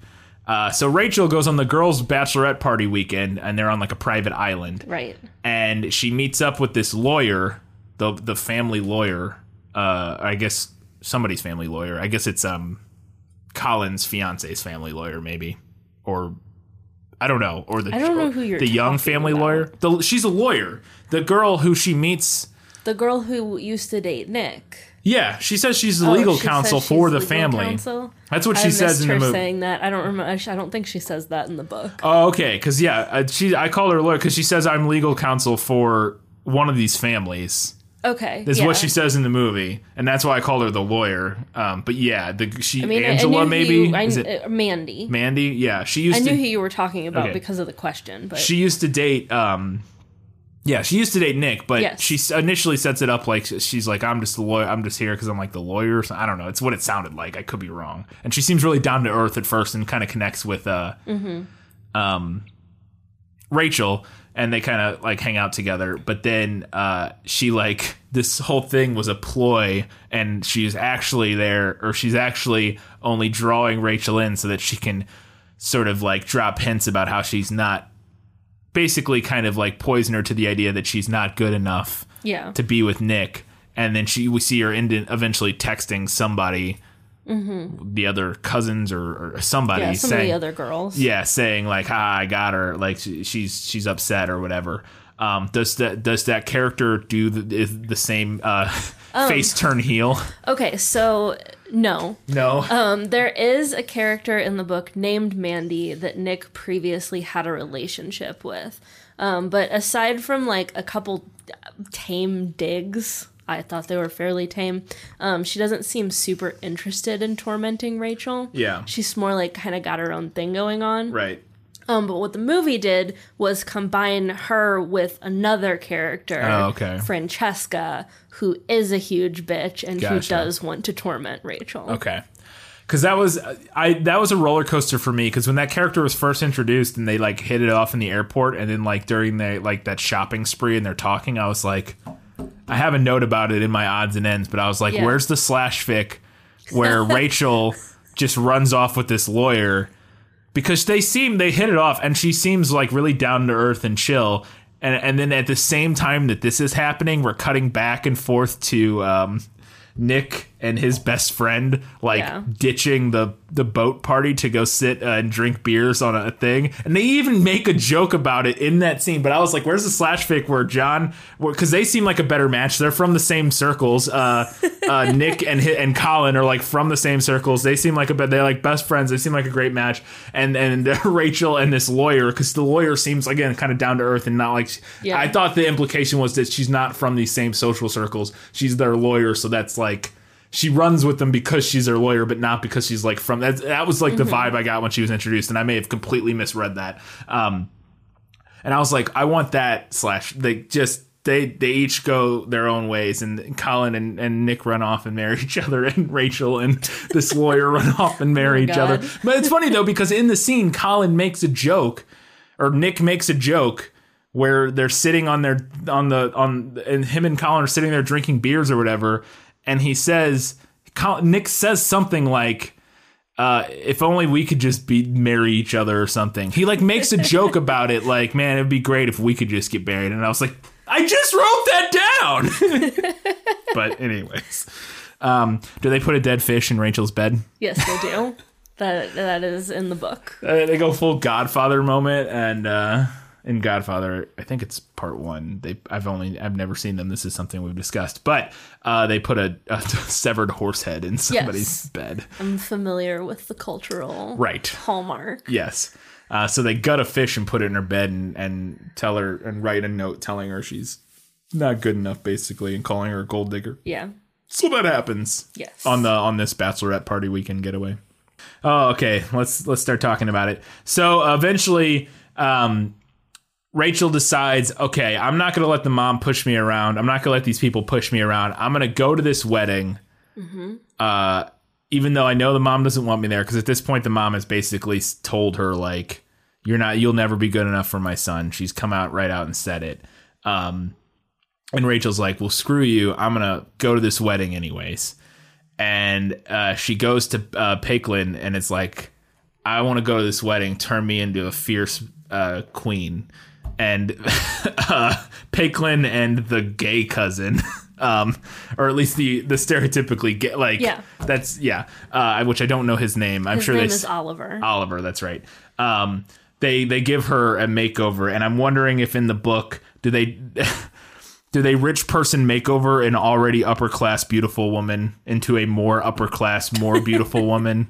Speaker 1: Uh, so Rachel goes on the girls' bachelorette party weekend, and they're on like a private island
Speaker 3: Right.
Speaker 1: and she meets up with this lawyer, the the family lawyer. Uh, I guess somebody's family lawyer. I guess it's um Colin's fiance's family lawyer, maybe, or I don't know, or the
Speaker 3: I don't know who you're
Speaker 1: the young family
Speaker 3: about.
Speaker 1: lawyer. The, she's a lawyer. The girl who she meets.
Speaker 3: The girl who used to date Nick.
Speaker 1: Yeah, she says she's the
Speaker 3: Oh,
Speaker 1: legal
Speaker 3: she
Speaker 1: counsel for the family.
Speaker 3: counsel?
Speaker 1: That's what
Speaker 3: I
Speaker 1: she says in the movie.
Speaker 3: saying that. I don't remember. I don't think she says that in the book.
Speaker 1: Oh, okay. Because yeah, uh, she I call her a lawyer because she says I'm legal counsel for one of these families.
Speaker 3: Okay.
Speaker 1: Is
Speaker 3: yeah.
Speaker 1: what she says in the movie, and that's why I call her the lawyer. Um, but yeah, the she
Speaker 3: I mean,
Speaker 1: Angela
Speaker 3: I
Speaker 1: maybe
Speaker 3: you, I, uh, Mandy.
Speaker 1: Mandy? Yeah, she used
Speaker 3: I knew
Speaker 1: to
Speaker 3: who you were talking about
Speaker 1: Okay.
Speaker 3: because of the question, but
Speaker 1: she used to date. Um, yeah, she used to date Nick, but
Speaker 3: Yes.
Speaker 1: she initially sets it up like she's like I'm just the lawyer. I'm just here because I'm like the lawyer. or something. I don't know. It's what it sounded like. I could be wrong. And she seems really down to earth at first and kind of connects with uh, um, Rachel, and they kind of like hang out together. But then uh, she like this whole thing was a ploy, and she's actually there, or she's actually only drawing Rachel in so that she can sort of like drop hints about how she's not basically kind of like poison her to the idea that she's not good enough
Speaker 3: Yeah.
Speaker 1: to be with Nick, and then she we see her end eventually texting somebody, the other cousins or, or somebody
Speaker 3: Mm-hmm. Yeah, some of the other girls.
Speaker 1: yeah, saying like, "Ah, I got her," like she, she's she's upset or whatever. Um, does that does that character do the, the same uh,
Speaker 3: Um,
Speaker 1: face turn heel?
Speaker 3: Okay, so no.
Speaker 1: No.
Speaker 3: Um, there is a character in the book named Mandy that Nick previously had a relationship with. Um, but aside from like a couple tame digs, I thought they were fairly tame. Um, she doesn't seem super interested in tormenting Rachel.
Speaker 1: Yeah.
Speaker 3: She's more like kind of got her own thing going on.
Speaker 1: right.
Speaker 3: Um, but what the movie did was combine her with another character,
Speaker 1: Oh, okay.
Speaker 3: Francesca, who is a huge bitch and who does want to torment Rachel.
Speaker 1: Okay. Because that was I that was a roller coaster for me. Because when that character was first introduced and they like hit it off in the airport, and then like during the like that shopping spree and they're talking, I was like, I have a note about it in my odds and ends, but I was like,
Speaker 3: Yeah.
Speaker 1: where's the slash fic where Rachel just runs off with this lawyer? Because they seem they hit it off, and she seems like really down to earth and chill. And and then at the same time that this is happening, we're cutting back and forth to um, Nick and his best friend like
Speaker 3: Yeah.
Speaker 1: ditching the the boat party to go sit uh, and drink beers on a thing, and they even make a joke about it in that scene. But I was like, "Where's the slash fic where John?" Because they seem like a better match. They're from the same circles. Uh, uh, Nick and and Colin are like from the same circles. They seem like a. They're like best friends. They seem like a great match. And and Rachel and this lawyer, because the lawyer seems again kind of down to earth and not like.
Speaker 3: Yeah.
Speaker 1: I thought the implication was that she's not from these same social circles. She's their lawyer, so that's like she runs with them because she's their lawyer, but not because she's like from that. That was like the vibe I got when she was introduced, and I may have completely misread that. Um, and I was like, I want that slash. They just they they each go their own ways, and Colin and, and Nick run off and marry each other, and Rachel and this lawyer run off and marry each other. But it's funny though because in the scene, Colin makes a joke, or Nick makes a joke where they're sitting on their on the on and him and Colin are sitting there drinking beers or whatever, and he says, Nick says something like. Uh, if only we could just be marry each other or something. He like makes a joke about it, like, man, it'd be great if we could just get married. And I was like, I just wrote that down. but anyways, um, do they put a dead fish in Rachel's bed?
Speaker 3: Yes, they do. that that is in the book.
Speaker 1: Uh, they go full Godfather moment, and uh, in Godfather, I think it's part one. They, I've only, I've never seen them. This is something we've discussed, but uh, they put a, a severed horse head in somebody's
Speaker 3: Yes.
Speaker 1: bed.
Speaker 3: I'm familiar with the cultural
Speaker 1: Right.
Speaker 3: hallmark.
Speaker 1: Yes. Uh, so they gut a fish and put it in her bed and, and tell her and write a note telling her she's not good enough, basically, and calling her a gold digger.
Speaker 3: Yeah.
Speaker 1: So that happens.
Speaker 3: Yes.
Speaker 1: On the on this bachelorette party weekend getaway. Oh, okay. Let's let's start talking about it. So eventually, um, Rachel decides, okay, I'm not going to let the mom push me around. I'm not going to let these people push me around. I'm going to go to this wedding. Uh, even though I know the mom doesn't want me there, because at this point the mom has basically told her like, "You're not, you'll never be good enough for my son." She's come out right out and said it. Um, and Rachel's like, "Well, screw you. I'm gonna go to this wedding anyways." And uh, she goes to uh, Peik Lin, and it's like, "I want to go to this wedding. Turn me into a fierce uh, queen." And uh, Peik Lin and the gay cousin, um, or at least the the stereotypically gay, like
Speaker 3: Yeah.
Speaker 1: that's yeah, uh, which I don't know his name. I'm
Speaker 3: His
Speaker 1: sure
Speaker 3: name
Speaker 1: they
Speaker 3: is Oliver.
Speaker 1: Oliver, that's right. Um, they they give her a makeover, and I'm wondering if in the book do they do they rich person makeover an already upper class beautiful woman into a more upper class, more beautiful woman?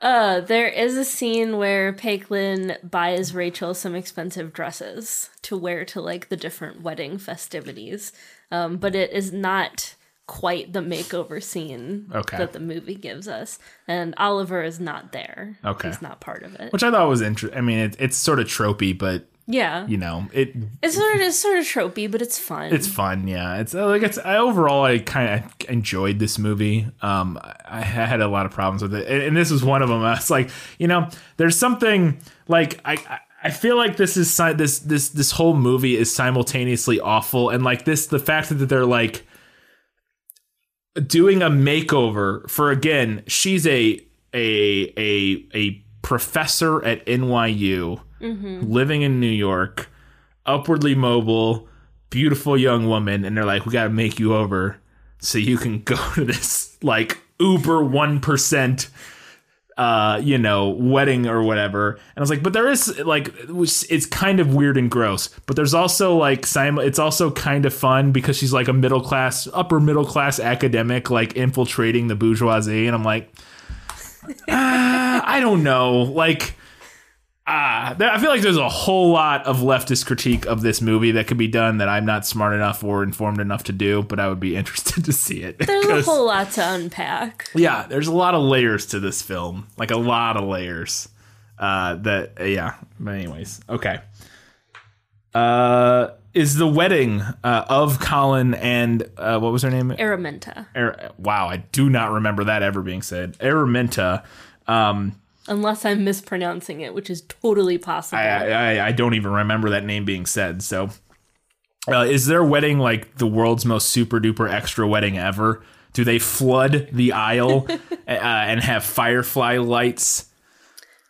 Speaker 3: Uh, there is a scene where Peik Lin buys Rachel some expensive dresses to wear to like the different wedding festivities. Um, but it is not quite the makeover scene
Speaker 1: Okay.
Speaker 3: that the movie gives us. And Oliver is not there.
Speaker 1: Okay.
Speaker 3: He's not part of it.
Speaker 1: Which I thought was interesting. I mean, it, it's sort of tropey, but
Speaker 3: yeah.
Speaker 1: you know, it
Speaker 3: It's sort of it's sort of tropey, but it's fun.
Speaker 1: it's fun. Yeah, it's uh, like it's. I overall, I kind of enjoyed this movie. Um, I, I had a lot of problems with it, and, and this was one of them. I was like, you know, there's something like I. I I feel like this is si- this this this whole movie is simultaneously awful and like this the fact that they're like doing a makeover for again she's a a a a professor at NYU living in New York upwardly mobile beautiful young woman, and they're like, "We got to make you over so you can go to this like uber one uh, you know, wedding or whatever. And I was like, but there is like, it's kind of weird and gross. But there's also like, it's also kind of fun because she's like a middle class, upper middle class academic, like infiltrating the bourgeoisie. And I'm like, ah, I don't know, like. Ah, I feel like there's a whole lot of leftist critique of this movie that could be done that I'm not smart enough or informed enough to do, but I would be interested to see it.
Speaker 3: There's a whole lot to unpack.
Speaker 1: yeah, there's a lot of layers to this film, like a lot of layers. Uh, that yeah. But anyways, okay. Uh, is the wedding uh, of Colin and uh, what was her name?
Speaker 3: Araminta.
Speaker 1: Ar- wow, I do not remember that ever being said. Araminta. Um,
Speaker 3: Unless I'm mispronouncing it, which is totally possible.
Speaker 1: I, I I don't even remember that name being said. So, uh, is their wedding like the world's most super duper extra wedding ever? Do they flood the aisle uh, and have firefly lights?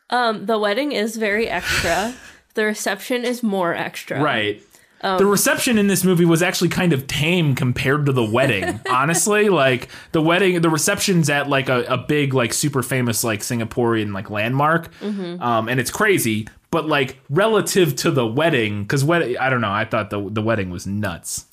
Speaker 3: um, the wedding is very extra. the reception is more extra.
Speaker 1: Right. The reception in this movie was actually kind of tame compared to the wedding. honestly, like the wedding, the reception's at like a, a big, like super famous, like Singaporean like landmark, um, and it's crazy. But like relative to the wedding, because wedding, I don't know. I thought the the wedding was nuts,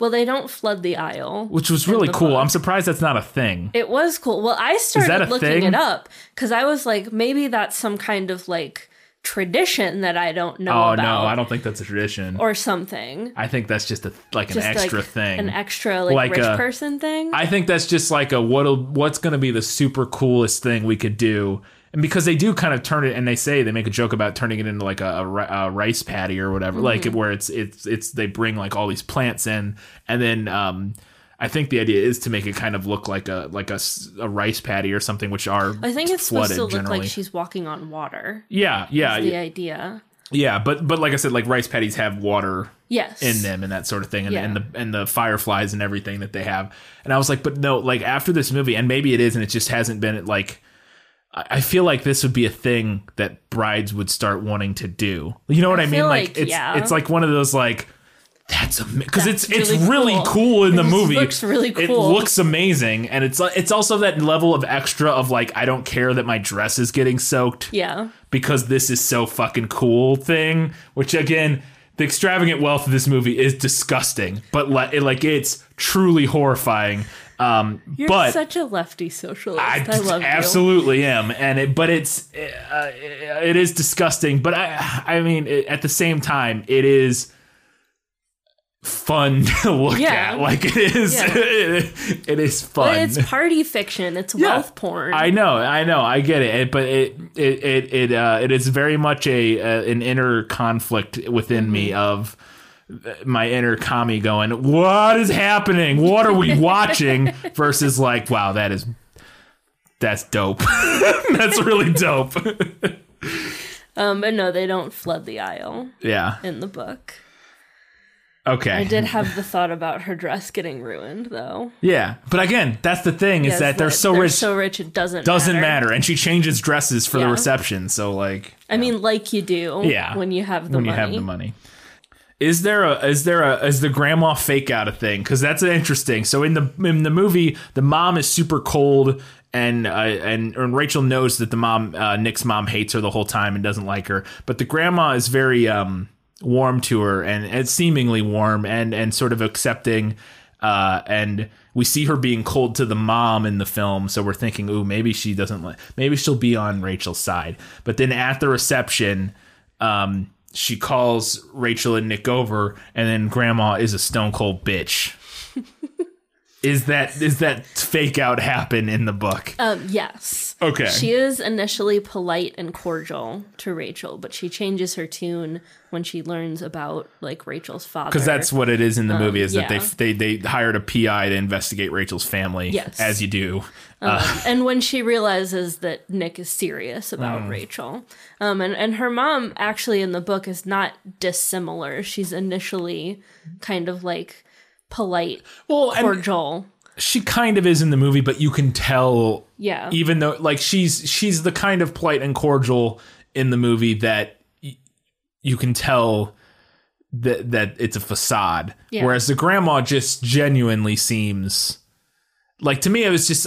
Speaker 3: Well, they don't flood the aisle.
Speaker 1: which was really cool.
Speaker 3: book.
Speaker 1: I'm surprised that's not a thing.
Speaker 3: It was cool. Well, I started looking
Speaker 1: thing?
Speaker 3: it up because I was like, maybe that's some kind of like tradition that I don't know
Speaker 1: Oh no, I don't think that's a tradition.
Speaker 3: Or something.
Speaker 1: I think that's just a like an extra
Speaker 3: like
Speaker 1: thing.
Speaker 3: An extra like,
Speaker 1: Like
Speaker 3: rich
Speaker 1: a-
Speaker 3: person thing.
Speaker 1: I think that's just like a what what's going to be the super coolest thing we could do. And because they do kind of turn it, and they say they make a joke about turning it into like a, a, a rice paddy or whatever, like where it's it's it's they bring like all these plants in, and then um, I think the idea is to make it kind of look like a like a, a rice paddy or something, which are
Speaker 3: I think it's supposed to look
Speaker 1: generally.
Speaker 3: like she's walking on water.
Speaker 1: yeah, yeah,
Speaker 3: The
Speaker 1: yeah,
Speaker 3: idea.
Speaker 1: yeah. But but like I said, like rice paddies have water
Speaker 3: Yes.
Speaker 1: in them and that sort of thing and,
Speaker 3: Yeah.
Speaker 1: and the and the fireflies and everything that they have and i was like but no like after this movie and maybe it is and it just hasn't been like i I feel like this would be a thing that brides would start wanting to do you know what i, mean like,
Speaker 3: like,
Speaker 1: it's
Speaker 3: yeah.
Speaker 1: it's like one of those like that's because it's
Speaker 3: That's
Speaker 1: it's
Speaker 3: really
Speaker 1: really
Speaker 3: cool.
Speaker 1: cool in the
Speaker 3: It just
Speaker 1: movie.
Speaker 3: looks really
Speaker 1: It looks amazing, and it's it's also that level of extra of like I don't care that my dress is getting soaked
Speaker 3: Yeah.
Speaker 1: because this is so fucking cool thing which again the extravagant wealth of this movie is disgusting but le- like it's truly horrifying um
Speaker 3: You're
Speaker 1: but
Speaker 3: such a lefty socialist.
Speaker 1: I,
Speaker 3: I, love you.
Speaker 1: absolutely am, and it, but it's uh, it is disgusting. But I, I mean, it, at the same time, it is fun to look
Speaker 3: Yeah.
Speaker 1: at. Like it is,
Speaker 3: Yeah.
Speaker 1: it is fun.
Speaker 3: But it's party fiction. It's
Speaker 1: Yeah.
Speaker 3: wealth porn.
Speaker 1: I know, I know, I get it, it but it it it it, uh, it is very much a uh, an inner conflict within me
Speaker 3: Mm-hmm.
Speaker 1: of my inner commie going, "What is happening? What are we watching?" versus like, "Wow, that is that's dope. that's really dope."
Speaker 3: um, but no, they don't flood the aisle
Speaker 1: yeah.
Speaker 3: in the book.
Speaker 1: Okay.
Speaker 3: I did have the thought about her dress getting ruined, though.
Speaker 1: Yeah, but again, that's the thing is
Speaker 3: Yes,
Speaker 1: that they're so
Speaker 3: they're
Speaker 1: rich.
Speaker 3: so rich it doesn't
Speaker 1: doesn't
Speaker 3: matter.
Speaker 1: matter, and she changes dresses for the reception. So like,
Speaker 3: I mean, like you do.
Speaker 1: Yeah.
Speaker 3: When you have the
Speaker 1: when
Speaker 3: money.
Speaker 1: you have the money. Is there a is there a is the grandma fake out a thing? Because that's interesting. So in the in the movie, the mom is super cold, and uh, and and Rachel knows that the mom uh, Nick's mom hates her the whole time and doesn't like her. But the grandma is very um, warm to her and, and seemingly warm and and sort of accepting. Uh, and we see her being cold to the mom in the film, so we're thinking, ooh, maybe she doesn't maybe she'll be on Rachel's side. But then at the reception, um, she calls Rachel and Nick over, and then Grandma is a stone cold bitch. is that is that fake out happen in the book?
Speaker 3: Um, yes.
Speaker 1: Okay.
Speaker 3: She is initially polite and cordial to Rachel, but she changes her tune when she learns about like Rachel's father.
Speaker 1: Because that's what it is in the movie is that they they they hired a PI to investigate Rachel's family,
Speaker 3: Yes.
Speaker 1: as you do.
Speaker 3: Um, and when she realizes that Nick is serious about
Speaker 1: Mm.
Speaker 3: Rachel. Um, and, and her mom actually in the book is not dissimilar. She's initially kind of like polite,
Speaker 1: Well,
Speaker 3: cordial.
Speaker 1: she kind of is in the movie, but you can tell
Speaker 3: Yeah.
Speaker 1: even though like she's she's the kind of polite and cordial in the movie that y- you can tell that that it's a facade.
Speaker 3: Yeah.
Speaker 1: Whereas the grandma just genuinely seems like to me it was just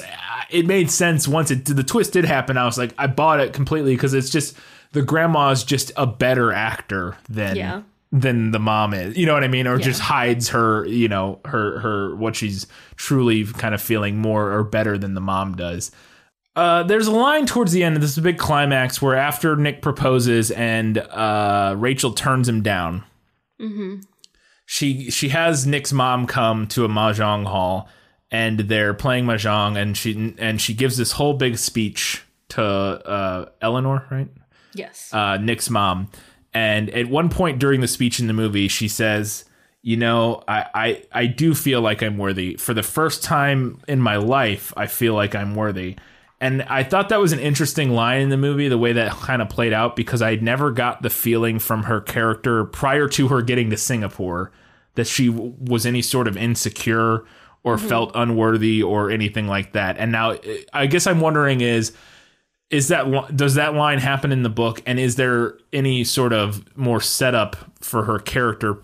Speaker 1: it made sense once it the twist did happen. I was like I bought it completely because it's just the grandma is just a better actor than
Speaker 3: Yeah.
Speaker 1: Than the mom is. You know what I mean? Or
Speaker 3: Yeah.
Speaker 1: just hides her, you know, her her what she's truly kind of feeling more or better than the mom does. Uh, there's a line towards the end, of this is a big climax where after Nick proposes and uh, Rachel turns him down, she she has Nick's mom come to a mahjong hall, and they're playing mahjong, and she and she gives this whole big speech to uh, Eleanor, right?
Speaker 3: Yes.
Speaker 1: uh, Nick's mom. And at one point during the speech in the movie, she says, "You know, I, I I do feel like I'm worthy. For the first time in my life, I feel like I'm worthy." And I thought that was an interesting line in the movie, the way that kind of played out, because I never got the feeling from her character prior to her getting to Singapore that she w- was any sort of insecure or mm-hmm. felt unworthy or anything like that. And now, I guess I'm wondering is is that does that line happen in the book and is there any sort of more setup for her character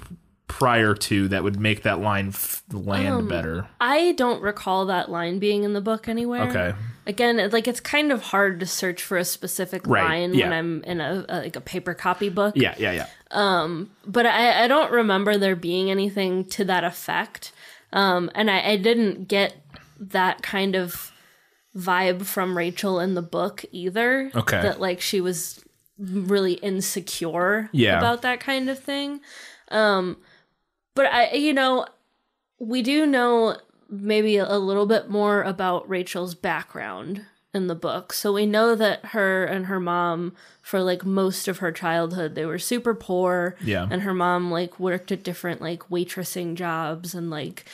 Speaker 1: prior to that would make that line f- land
Speaker 3: Um,
Speaker 1: better
Speaker 3: I don't recall that line being in the book anywhere.
Speaker 1: okay
Speaker 3: Again, like it's kind of hard to search for a specific
Speaker 1: Right,
Speaker 3: line
Speaker 1: yeah.
Speaker 3: when I'm in a, a like a paper copy book.
Speaker 1: yeah yeah yeah Um
Speaker 3: but I, I don't remember there being anything to that effect. Um, and I, I didn't get that kind of vibe from Rachel in the book either.
Speaker 1: Okay.
Speaker 3: That like she was really insecure
Speaker 1: Yeah.
Speaker 3: about that kind of thing. Um, but I, you know, we do know maybe a little bit more about Rachel's background in the book. So we know that her and her mom, for like most of her childhood, they were super poor.
Speaker 1: Yeah.
Speaker 3: And her mom like worked at different like waitressing jobs and like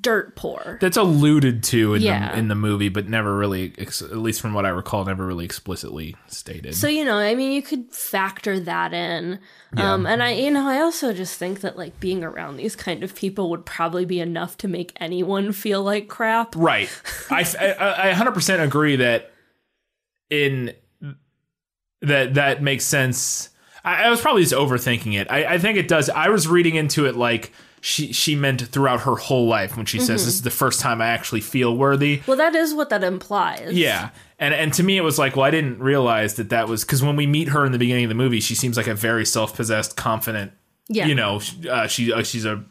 Speaker 3: dirt poor.
Speaker 1: that's alluded to in
Speaker 3: Yeah.
Speaker 1: the in the movie but never really ex- at least from what i recall never really explicitly stated
Speaker 3: So you know, I mean, you could factor that in, um, and I, you know, I also just think that like being around these kind of people would probably be enough to make anyone feel like crap.
Speaker 1: Right. I, I, I 100% agree that in that that makes sense. I, I was probably just overthinking it. I, I think it does. I was reading into it like she she meant throughout her whole life when she says this is the first time I actually feel worthy.
Speaker 3: Well, that is what that implies.
Speaker 1: Yeah. And and to me it was like, well, I didn't realize that that was cuz when we meet her in the beginning of the movie, she seems like a very self-possessed, confident
Speaker 3: Yeah.
Speaker 1: you know, uh, she uh, she's a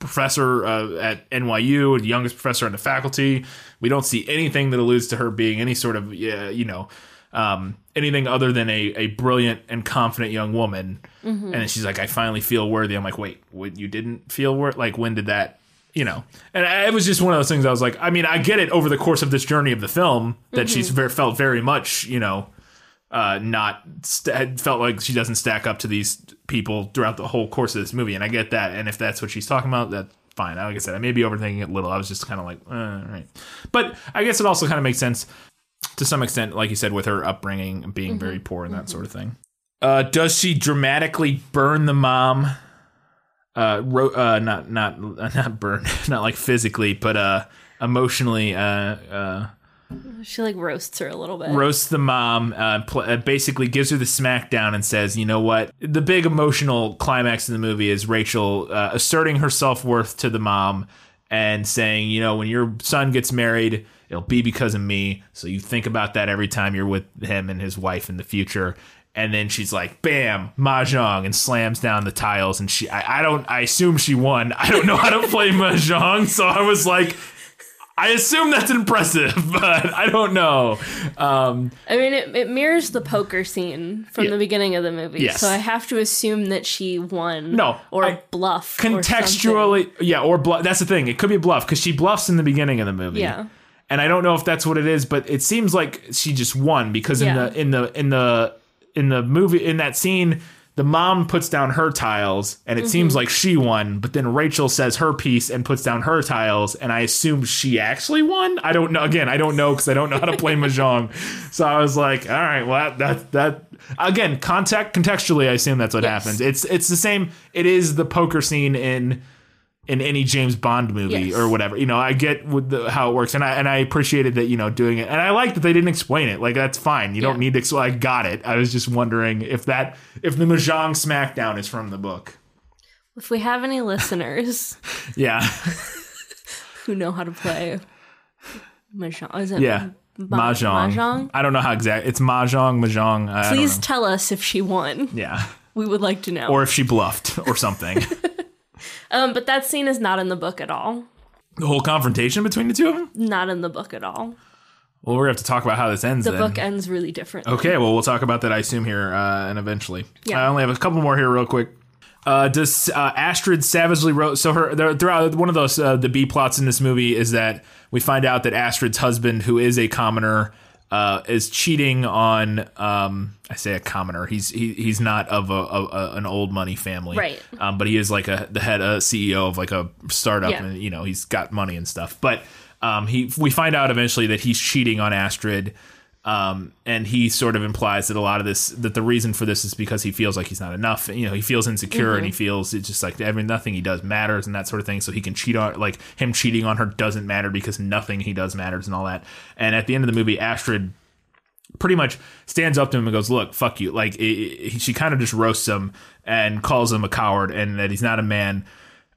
Speaker 1: professor uh, at NYU, the youngest professor in the faculty. We don't see anything that alludes to her being any sort of, uh, you know, um, anything other than a, a brilliant and confident young woman. And then she's like, I finally feel worthy. I'm like, wait, what, you didn't feel worthy? Like, when did that, you know? And I, it was just one of those things I was like, I mean, I get it over the course of this journey of the film that she's very, felt very much, you know, uh, not st- felt like she doesn't stack up to these people throughout the whole course of this movie, and I get that. And if that's what she's talking about, that's fine. Like I said, I may be overthinking it a little. I was just kind of like, all right, but I guess it also kind of makes sense to some extent, like you said, with her upbringing being very poor and that sort of thing. Uh, does she dramatically burn the mom? Uh, ro- uh, not not not burn, not like physically, but uh, emotionally. Uh, uh
Speaker 3: She like roasts her a little bit.
Speaker 1: roasts the mom, uh, pl- basically gives her the smackdown and says, "You know what?" The big emotional climax in the movie is Rachel uh, asserting her self worth to the mom and saying, "You know, when your son gets married, it'll be because of me. So you think about that every time you're with him and his wife in the future." And then she's like, "Bam, mahjong," and slams down the tiles. And she, I, I don't, I assume she won. I don't know how to play mahjong, so I was like. I assume that's impressive, but I don't know. Um,
Speaker 3: I mean, it, it mirrors the poker scene from
Speaker 1: Yeah.
Speaker 3: the beginning of the movie.
Speaker 1: Yes.
Speaker 3: So I have to assume that she won.
Speaker 1: No,
Speaker 3: or
Speaker 1: I-
Speaker 3: bluff. or
Speaker 1: contextually, yeah, or bluff. That's the thing. It could be bluff because she bluffs in the beginning of the movie.
Speaker 3: Yeah.
Speaker 1: And I don't know if that's what it is, but it seems like she just won because in
Speaker 3: Yeah.
Speaker 1: the in the in the in the movie in that scene. The mom puts down her tiles, and it seems
Speaker 3: Mm-hmm.
Speaker 1: like she won. But then Rachel says her piece and puts down her tiles, and I assume she actually won. I don't know. Again, I don't know because I don't know how to play mahjong. So I was like, all right, well, that that, that again, contact contextually, I assume that's what
Speaker 3: Yes.
Speaker 1: happens. It's it's the same. It is the poker scene in in any James Bond movie
Speaker 3: Yes.
Speaker 1: or whatever. You know, I get with the, how it works, and I and I appreciated that you know doing it, and I like that they didn't explain it. Like that's fine. You don't need to. explain. I got it. I was just wondering if that if the Mahjong Smackdown is from the book.
Speaker 3: If we have any listeners
Speaker 1: Yeah,
Speaker 3: who know how to play mahjong, is it
Speaker 1: yeah.
Speaker 3: ma-
Speaker 1: Mahjong.
Speaker 3: mahjong?
Speaker 1: I don't know how exact. It's mahjong, mahjong. I, I
Speaker 3: Please
Speaker 1: know.
Speaker 3: tell us if she won.
Speaker 1: yeah,
Speaker 3: We would like to know.
Speaker 1: or if she bluffed or something.
Speaker 3: um, but that scene is not in the book at all.
Speaker 1: the whole confrontation between the two of them.
Speaker 3: Not in the book at all.
Speaker 1: Well, we're gonna have to talk about how this ends.
Speaker 3: The
Speaker 1: then.
Speaker 3: book ends really differently.
Speaker 1: Okay, well, we'll talk about that, I assume, here uh, and eventually.
Speaker 3: Yeah.
Speaker 1: I only have a couple more here, real quick. Uh, does uh, Astrid savagely wrote so her throughout one of those uh, the B plots in this movie is that we find out that Astrid's husband, who is a commoner, uh, is cheating on um, I say a commoner. He's he, he's not of a, a, a an old money family,
Speaker 3: Right.
Speaker 1: Um, but he is like a the head a CEO of like a startup,
Speaker 3: Yeah.
Speaker 1: and you know he's got money and stuff. But um, he we find out eventually that he's cheating on Astrid. Um, and he sort of implies that a lot of this, that the reason for this is because he feels like he's not enough. You know, he feels insecure and he feels it's just like every nothing he does matters and that sort of thing. So he can cheat on, like him cheating on her doesn't matter because nothing he does matters and all that. And at the end of the movie, Astrid pretty much stands up to him and goes, "Look, fuck you." Like it, it- she kind of just roasts him and calls him a coward and that he's not a man.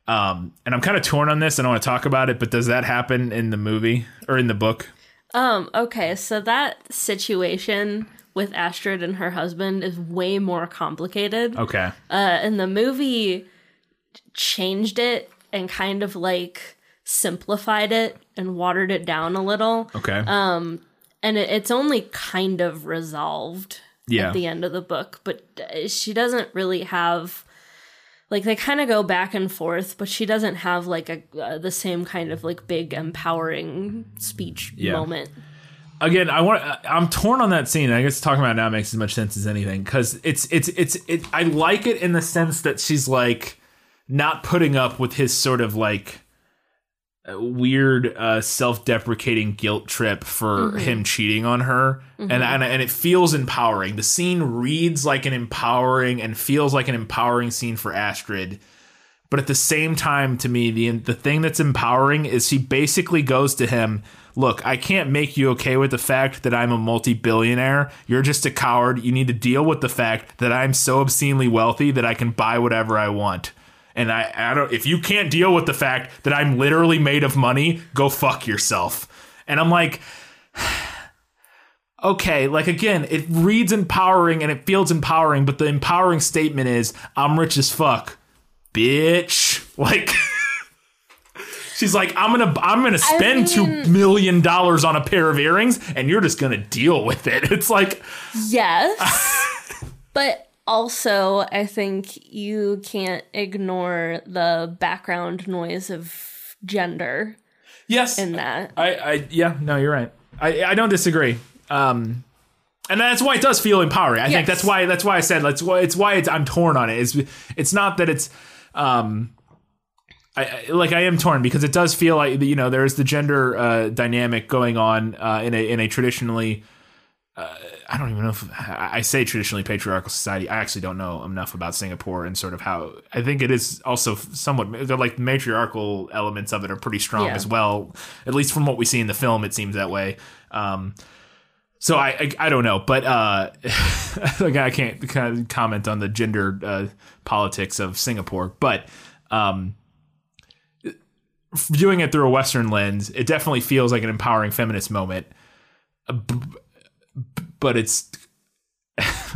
Speaker 1: Um, and I'm kind of torn on this. I want to talk about it, but does that happen in the movie or in the book?
Speaker 3: Um, okay, so that situation with Astrid and her husband is way more complicated.
Speaker 1: Okay.
Speaker 3: Uh, and the movie changed it and kind of like simplified it and watered it down a little.
Speaker 1: Okay.
Speaker 3: Um, and it, it's only kind of resolved
Speaker 1: Yeah.
Speaker 3: at the end of the book, but she doesn't really have. Like they kind of go back and forth, but she doesn't have like a uh, the same kind of like big empowering speech
Speaker 1: Yeah.
Speaker 3: moment.
Speaker 1: again i want i'm torn on that scene i guess talking about it now makes as much sense as anything because it's it's it's it i like it in the sense that she's like not putting up with his sort of like uh, weird uh self-deprecating guilt trip for him cheating on her. And, and and it feels empowering. The scene reads like an empowering and feels like an empowering scene for astrid. But at the same time to me the the thing that's empowering is she basically goes to him look i can't make you okay with the fact that i'm a multi-billionaire. You're just a coward. You need to deal with the fact that i'm so obscenely wealthy that i can buy whatever i want and I, I don't if you can't deal with the fact that i'm literally made of money go fuck yourself and i'm like okay, like again, it reads empowering and it feels empowering, but the empowering statement is, I'm rich as fuck, bitch. Like, she's like, I'm gonna, I'm gonna spend two
Speaker 3: mean-
Speaker 1: million dollars on a pair of earrings, and you're just gonna deal with it. It's like,
Speaker 3: Yes. but also, I think you can't ignore the background noise of gender
Speaker 1: yes,
Speaker 3: in that.
Speaker 1: I, I, yeah, no, you're right. I, I don't disagree. Um, and that's why it does feel empowering. I think that's why that's why I said that's why it's why it's I'm torn on it. It's it's not that it's um I, I like I am torn because it does feel like you know there's the gender uh, dynamic going on uh, in a in a traditionally uh, I don't even know if I say traditionally patriarchal society. I actually don't know enough about Singapore and sort of how I think it is also somewhat they're like matriarchal elements of it are pretty strong
Speaker 3: Yeah.
Speaker 1: as well. At least from what we see in the film, it seems that way. Um, so I, I I don't know, but uh, like I can't kind of comment on the gender uh, politics of Singapore, but um, viewing it through a Western lens, it definitely feels like an empowering feminist moment. But it's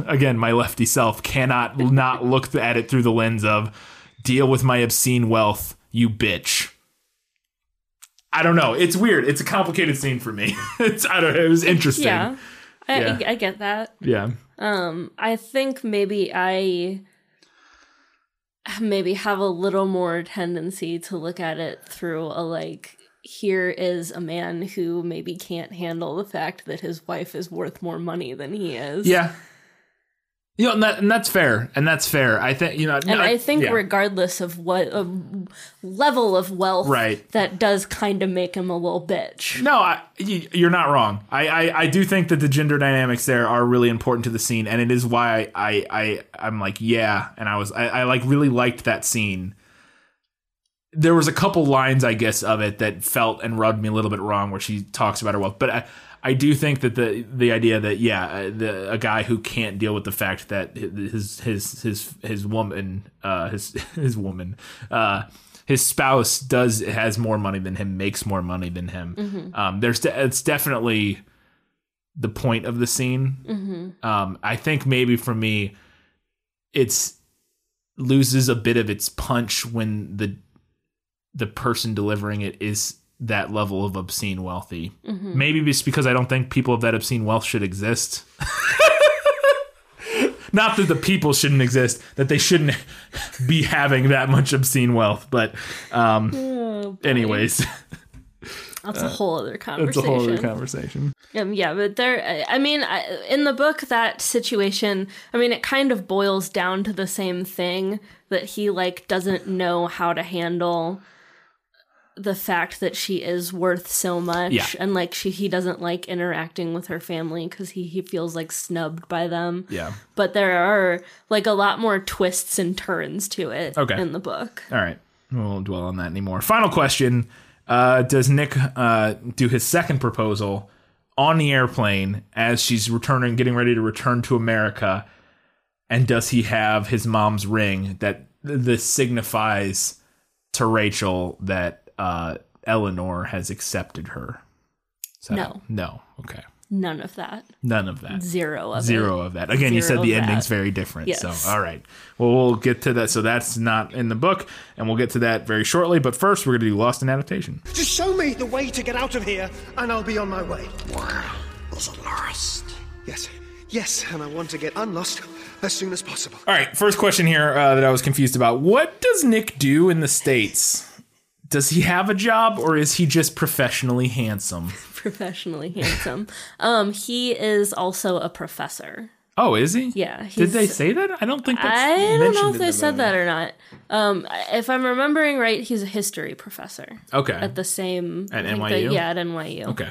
Speaker 1: again, my lefty self cannot not look at it through the lens of deal with my obscene wealth, you bitch. I don't know. It's weird. It's a complicated scene for me. it's I don't know. It was interesting.
Speaker 3: Yeah. I,
Speaker 1: Yeah.
Speaker 3: I, I get that.
Speaker 1: Yeah.
Speaker 3: Um, I think maybe I maybe have a little more tendency to look at it through a like here is a man who maybe can't handle the fact that his wife is worth more money than he is.
Speaker 1: Yeah. You know, and, that, and that's fair. And that's fair. I think, you know,
Speaker 3: And I think regardless of what level of wealth
Speaker 1: Right.
Speaker 3: that does kind of make him a little bitch.
Speaker 1: No, I, you- you're not wrong. I, I, I do think that the gender dynamics there are really important to the scene, and it is why I, I, I am like, yeah, and I was, I, I like really liked that scene. There was a couple lines, I guess, of it that felt and rubbed me a little bit wrong, where she talks about her wealth, but I, I do think that the the idea that yeah, uh, the a guy who can't deal with the fact that his his his his woman uh his his woman uh his spouse does has more money than him, makes more money than him. Um, there's de- it's definitely the point of the scene. Um, I think maybe for me, it's loses a bit of its punch when the the person delivering it is that level of obscene wealthy. Maybe it's because I don't think people of that obscene wealth should exist. Not that the people shouldn't exist, that they shouldn't be having that much obscene wealth. But, um,
Speaker 3: Oh,
Speaker 1: anyways,
Speaker 3: that's a whole other
Speaker 1: it's
Speaker 3: conversation.
Speaker 1: a whole other conversation.
Speaker 3: Um, yeah, but there, I- I mean, I- in the book, that situation, I mean, it kind of boils down to the same thing that he, like, doesn't know how to handle the fact that she is worth so much
Speaker 1: Yeah.
Speaker 3: and like she he doesn't like interacting with her family because he, he feels like snubbed by them
Speaker 1: Yeah.
Speaker 3: but there are like a lot more twists and turns to it
Speaker 1: Okay.
Speaker 3: in the book
Speaker 1: All right. We won't dwell on that anymore. Final question. Uh, does Nick uh, do his second proposal on the airplane as she's returning, getting ready to return to America? And does he have his mom's ring that this signifies to Rachel that uh, Eleanor has accepted her? So,
Speaker 3: No.
Speaker 1: No. Okay.
Speaker 3: none of that
Speaker 1: None of that.
Speaker 3: zero of
Speaker 1: Zero
Speaker 3: it
Speaker 1: of that. Again, you said the
Speaker 3: of that.
Speaker 1: ending's very different.
Speaker 3: Yes.
Speaker 1: So, all right. Well, we'll get to that. So, that's not in the book, and we'll get to that very shortly. But first, we're going to do Lost in Adaptation.
Speaker 6: Just show me the way to get out of here, and I'll be on my way. Wow.
Speaker 2: Was it lost?
Speaker 6: Yes, yes, and I want to get unlost as soon as possible.
Speaker 1: All right. First question here uh, that I was confused about. What does Nick do in the States? Does he have a job, or is he just professionally handsome?
Speaker 3: professionally handsome um he is also a professor
Speaker 1: Oh, is he?
Speaker 3: Yeah,
Speaker 1: Did they say that? I don't think that's
Speaker 3: I don't know if they
Speaker 1: the
Speaker 3: said
Speaker 1: movie.
Speaker 3: that or not. Um, if I'm remembering right, he's a history professor
Speaker 1: Okay.
Speaker 3: at the same
Speaker 1: At NYU?
Speaker 3: yeah, at NYU.
Speaker 1: Okay.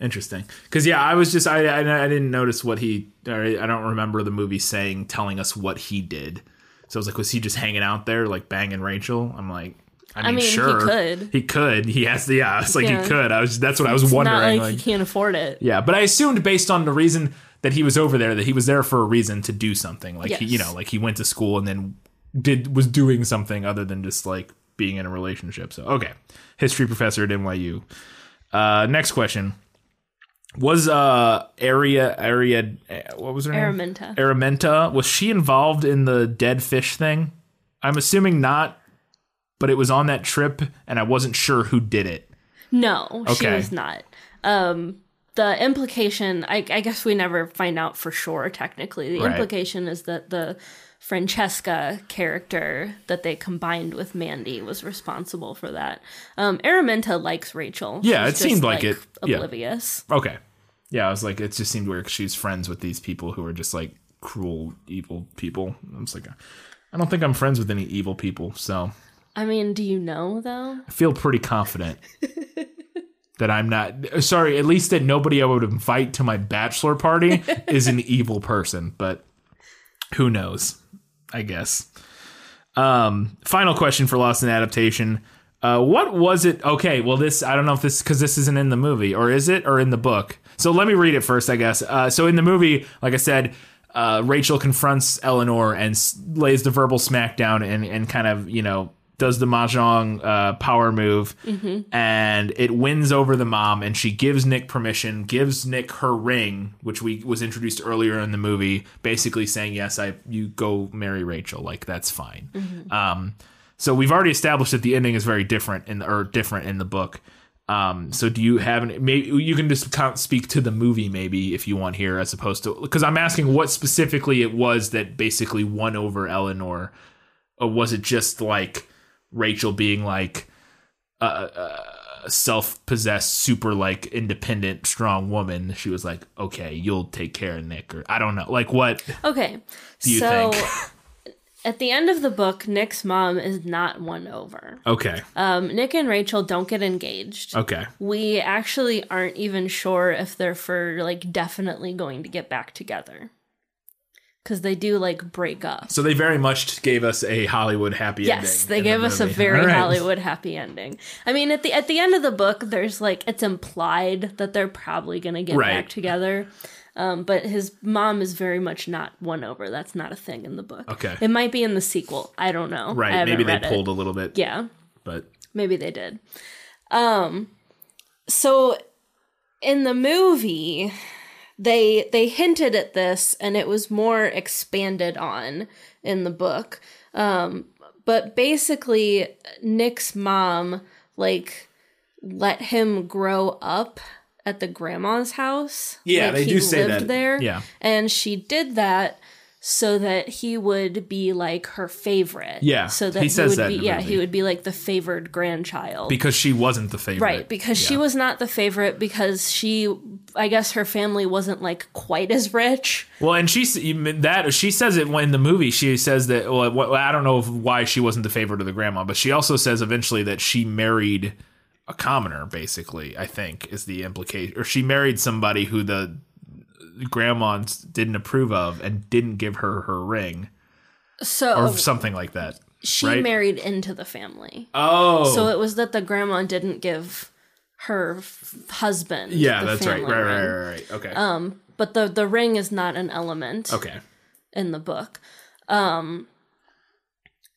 Speaker 1: Interesting. Because yeah, I was just I, I I didn't notice what he. Or I don't remember the movie saying telling us what he did. So I was like, was he just hanging out there like banging Rachel? I'm like, I mean,
Speaker 3: mean, he could.
Speaker 1: He could. He has the yeah. It's like
Speaker 3: Yeah.
Speaker 1: he could. I was. That's what I was
Speaker 3: It's
Speaker 1: wondering.
Speaker 3: not like,
Speaker 1: like,
Speaker 3: he can't afford it.
Speaker 1: yeah, but I assumed based on the reason that he was over there that he was there for a reason to do something. Like he, you know, like he went to school and then did was doing something other than just like being in a relationship. So okay, history professor at NYU. Uh, next question. Was uh area area uh, what was her name?
Speaker 3: Araminta.
Speaker 1: Araminta was she involved in the dead fish thing? I'm assuming not, but it was on that trip and I wasn't sure who did it.
Speaker 3: No, she
Speaker 1: Okay.
Speaker 3: was not. Um, the implication, I, I guess we never find out for sure. Technically, the
Speaker 1: Right.
Speaker 3: implication is that the Francesca character that they combined with Mandy was responsible for that. Um, Araminta likes Rachel.
Speaker 1: Yeah,
Speaker 3: She's
Speaker 1: it seemed
Speaker 3: just,
Speaker 1: like it. Yeah.
Speaker 3: Oblivious.
Speaker 1: Okay. Yeah, I was like, it just seemed weird she's friends with these people who are just like cruel, evil people. I'm just like, I don't think I'm friends with any evil people, so
Speaker 3: I mean, do you know though?
Speaker 1: I feel pretty confident that I'm not. Sorry, at least that nobody I would invite to my bachelor party is an evil person, but who knows? I guess. Um, final question for Lost in Adaptation. Uh, what was it? Okay, well, this I don't know if this because this isn't in the movie or is it or in the book. So let me read it first, I guess. Uh, so in the movie, like I said, uh, Rachel confronts Eleanor and s- lays the verbal smackdown and and kind of you know does the mahjong uh, power move and it wins over the mom and she gives Nick permission, gives Nick her ring, which we was introduced earlier in the movie, basically saying yes, I you go marry Rachel, like that's fine. Um, so we've already established that the ending is very different in the, or different in the book. Um, so do you have any, maybe you can just speak to the movie maybe if you want here as opposed to because I'm asking what specifically it was that basically won over Eleanor or was it just like Rachel being like a, a self-possessed super like independent strong woman she was like okay you'll take care of Nick or I don't know like what
Speaker 3: Okay,
Speaker 1: do you
Speaker 3: so
Speaker 1: think
Speaker 3: at the end of the book, Nick's mom is not won over.
Speaker 1: okay
Speaker 3: Um, Nick and Rachel don't get engaged.
Speaker 1: okay
Speaker 3: We actually aren't even sure if they're for like definitely going to get back together. Because they do like break up.
Speaker 1: So they very much gave us a Hollywood happy ending.
Speaker 3: Yes, they
Speaker 1: in the
Speaker 3: gave us a very
Speaker 1: All right.
Speaker 3: Hollywood happy ending. I mean, at the at the end of the book, there's like it's implied that they're probably gonna get
Speaker 1: Right.
Speaker 3: back together. Um, but his mom is very much not won over. That's not a thing in the book.
Speaker 1: Okay.
Speaker 3: it might be in the sequel. I don't know.
Speaker 1: Right. Maybe they
Speaker 3: read it.
Speaker 1: pulled a little bit.
Speaker 3: Yeah,
Speaker 1: But
Speaker 3: maybe they did. Um, so in the movie, they they hinted at this, and it was more expanded on in the book. Um, but basically, Nick's mom like let him grow up at the grandma's house.
Speaker 1: Yeah,
Speaker 3: like,
Speaker 1: they
Speaker 3: he
Speaker 1: do say
Speaker 3: lived
Speaker 1: that.
Speaker 3: there.
Speaker 1: Yeah.
Speaker 3: and she did that so that he would be like her favorite.
Speaker 1: Yeah,
Speaker 3: so that
Speaker 1: he
Speaker 3: he,
Speaker 1: says
Speaker 3: would
Speaker 1: that
Speaker 3: be yeah
Speaker 1: movie.
Speaker 3: he would be like the favored grandchild.
Speaker 1: because she wasn't the favorite.
Speaker 3: Right, because she was not the favorite because she, I guess her family wasn't like quite as rich.
Speaker 1: Well, and she that she says it when in the movie. She says that. Well, I don't know why she wasn't the favorite of the grandma, but she also says eventually that she married a commoner. Basically, I think is the implication, or she married somebody who the grandma didn't approve of and didn't give her her ring
Speaker 3: So
Speaker 1: or something like that.
Speaker 3: she
Speaker 1: right?
Speaker 3: married into the family.
Speaker 1: Oh,
Speaker 3: So it was that the grandma didn't give her f- husband.
Speaker 1: yeah, that's right. Right, right, right, right. Okay, Um
Speaker 3: But the the ring is not an element.
Speaker 1: okay.
Speaker 3: in the book. Um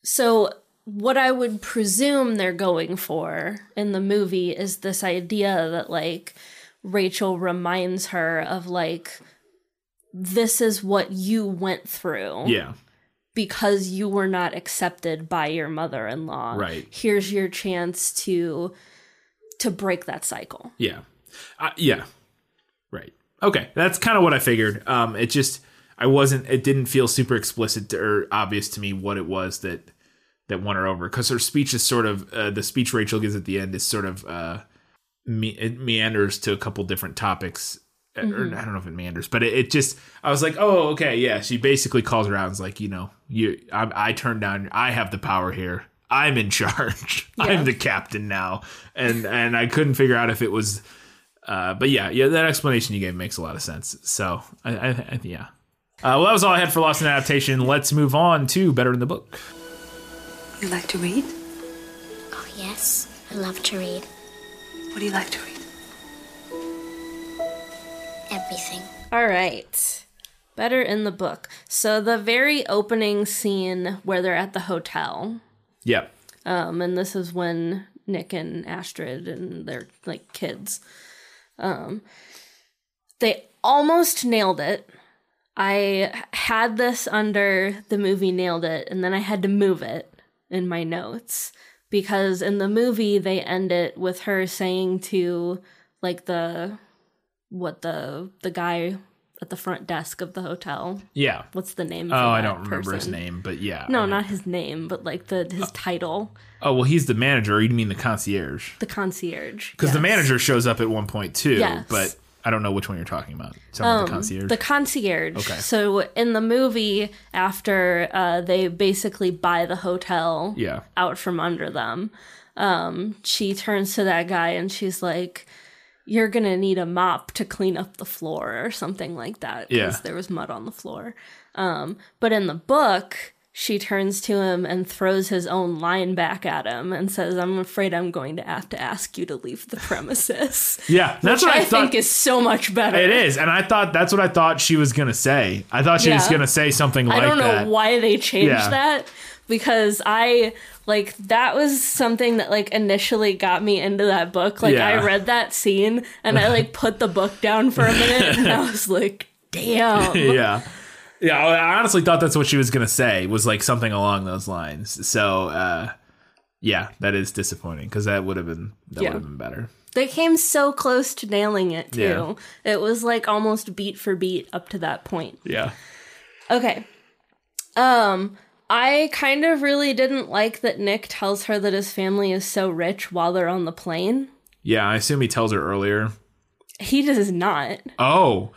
Speaker 3: so what I would presume they're going for in the movie is this idea that like Rachel reminds her of like this is what you went through
Speaker 1: Yeah,
Speaker 3: because you were not accepted by your mother-in-law.
Speaker 1: Right.
Speaker 3: Here's your chance to to break that cycle.
Speaker 1: Yeah. Uh, yeah. Right. Okay. That's kind of what I figured. Um, it just, I wasn't, it didn't feel super explicit or obvious to me what it was that, that won her over. Cause her speech is sort of, uh, the speech Rachel gives at the end is sort of, uh, me- it meanders to a couple different topics. Uh, Or I don't know if it meanders, but it, it just, I was like, oh, okay. Yeah. She basically calls her out and is like, you know, you, I, I turned down, I have the power here. I'm in charge. I'm the captain now. And, and I couldn't figure out if it was, uh, but yeah, yeah, that explanation you gave makes a lot of sense. So, I, I, I yeah. Uh, well, that was all I had for Lost in Adaptation. Let's move on to Better in the Book.
Speaker 7: You like to read?
Speaker 5: Oh, yes. I love to read
Speaker 7: What do you like to read?
Speaker 5: everything.
Speaker 3: All right. Better in the book. So the very opening scene where they're at the hotel,
Speaker 1: Yeah.
Speaker 3: um, and this is when Nick and Astrid and their like kids, um, they almost nailed it. I had this under the movie nailed it, and then I had to move it in my notes because in the movie they end it with her saying to like the what the the guy at the front desk of the hotel.
Speaker 1: Yeah.
Speaker 3: What's the name?
Speaker 1: Oh, I don't remember his name, but yeah.
Speaker 3: No, not his name, but like the his uh, title,
Speaker 1: Oh, well, he's the manager. You mean the concierge?
Speaker 3: the concierge.
Speaker 1: Because the manager shows up at one point too,
Speaker 3: Yes.
Speaker 1: but I don't know which one you're talking about. Someone the concierge.
Speaker 3: Um, The concierge.
Speaker 1: Okay.
Speaker 3: So in the movie, after uh, they basically buy the hotel
Speaker 1: Yeah.
Speaker 3: out from under them, um, she turns to that guy and she's like, "You're gonna need a mop to clean up the floor or something like that because
Speaker 1: Yeah.
Speaker 3: there was mud on the floor." Um, but in the book. She turns to him and throws his own line back at him and says, "I'm afraid I'm going to have to ask you to leave the premises."
Speaker 1: yeah, that's
Speaker 3: Which
Speaker 1: what I,
Speaker 3: I,
Speaker 1: thought.
Speaker 3: think is so much better.
Speaker 1: it is, and I thought that's what I thought she was gonna say. I thought she was gonna say something like that.
Speaker 3: I don't know
Speaker 1: that.
Speaker 3: why they changed
Speaker 1: Yeah.
Speaker 3: that because I like that was something that like initially got me into that book. Like I read that scene and I like put the book down for a minute and I was like, damn.
Speaker 1: yeah. Yeah, I honestly thought that's what she was gonna say was like something along those lines. So, uh, yeah, that is disappointing because that would have been that
Speaker 3: Yeah.
Speaker 1: would have been better.
Speaker 3: They came so close to nailing it too.
Speaker 1: Yeah.
Speaker 3: It was like almost beat for beat up to that point.
Speaker 1: Yeah,
Speaker 3: Okay. Um I kind of really didn't like that Nick tells her that his family is so rich while they're on the plane.
Speaker 1: yeah. I assume he tells her earlier.
Speaker 3: He does not.
Speaker 1: Oh,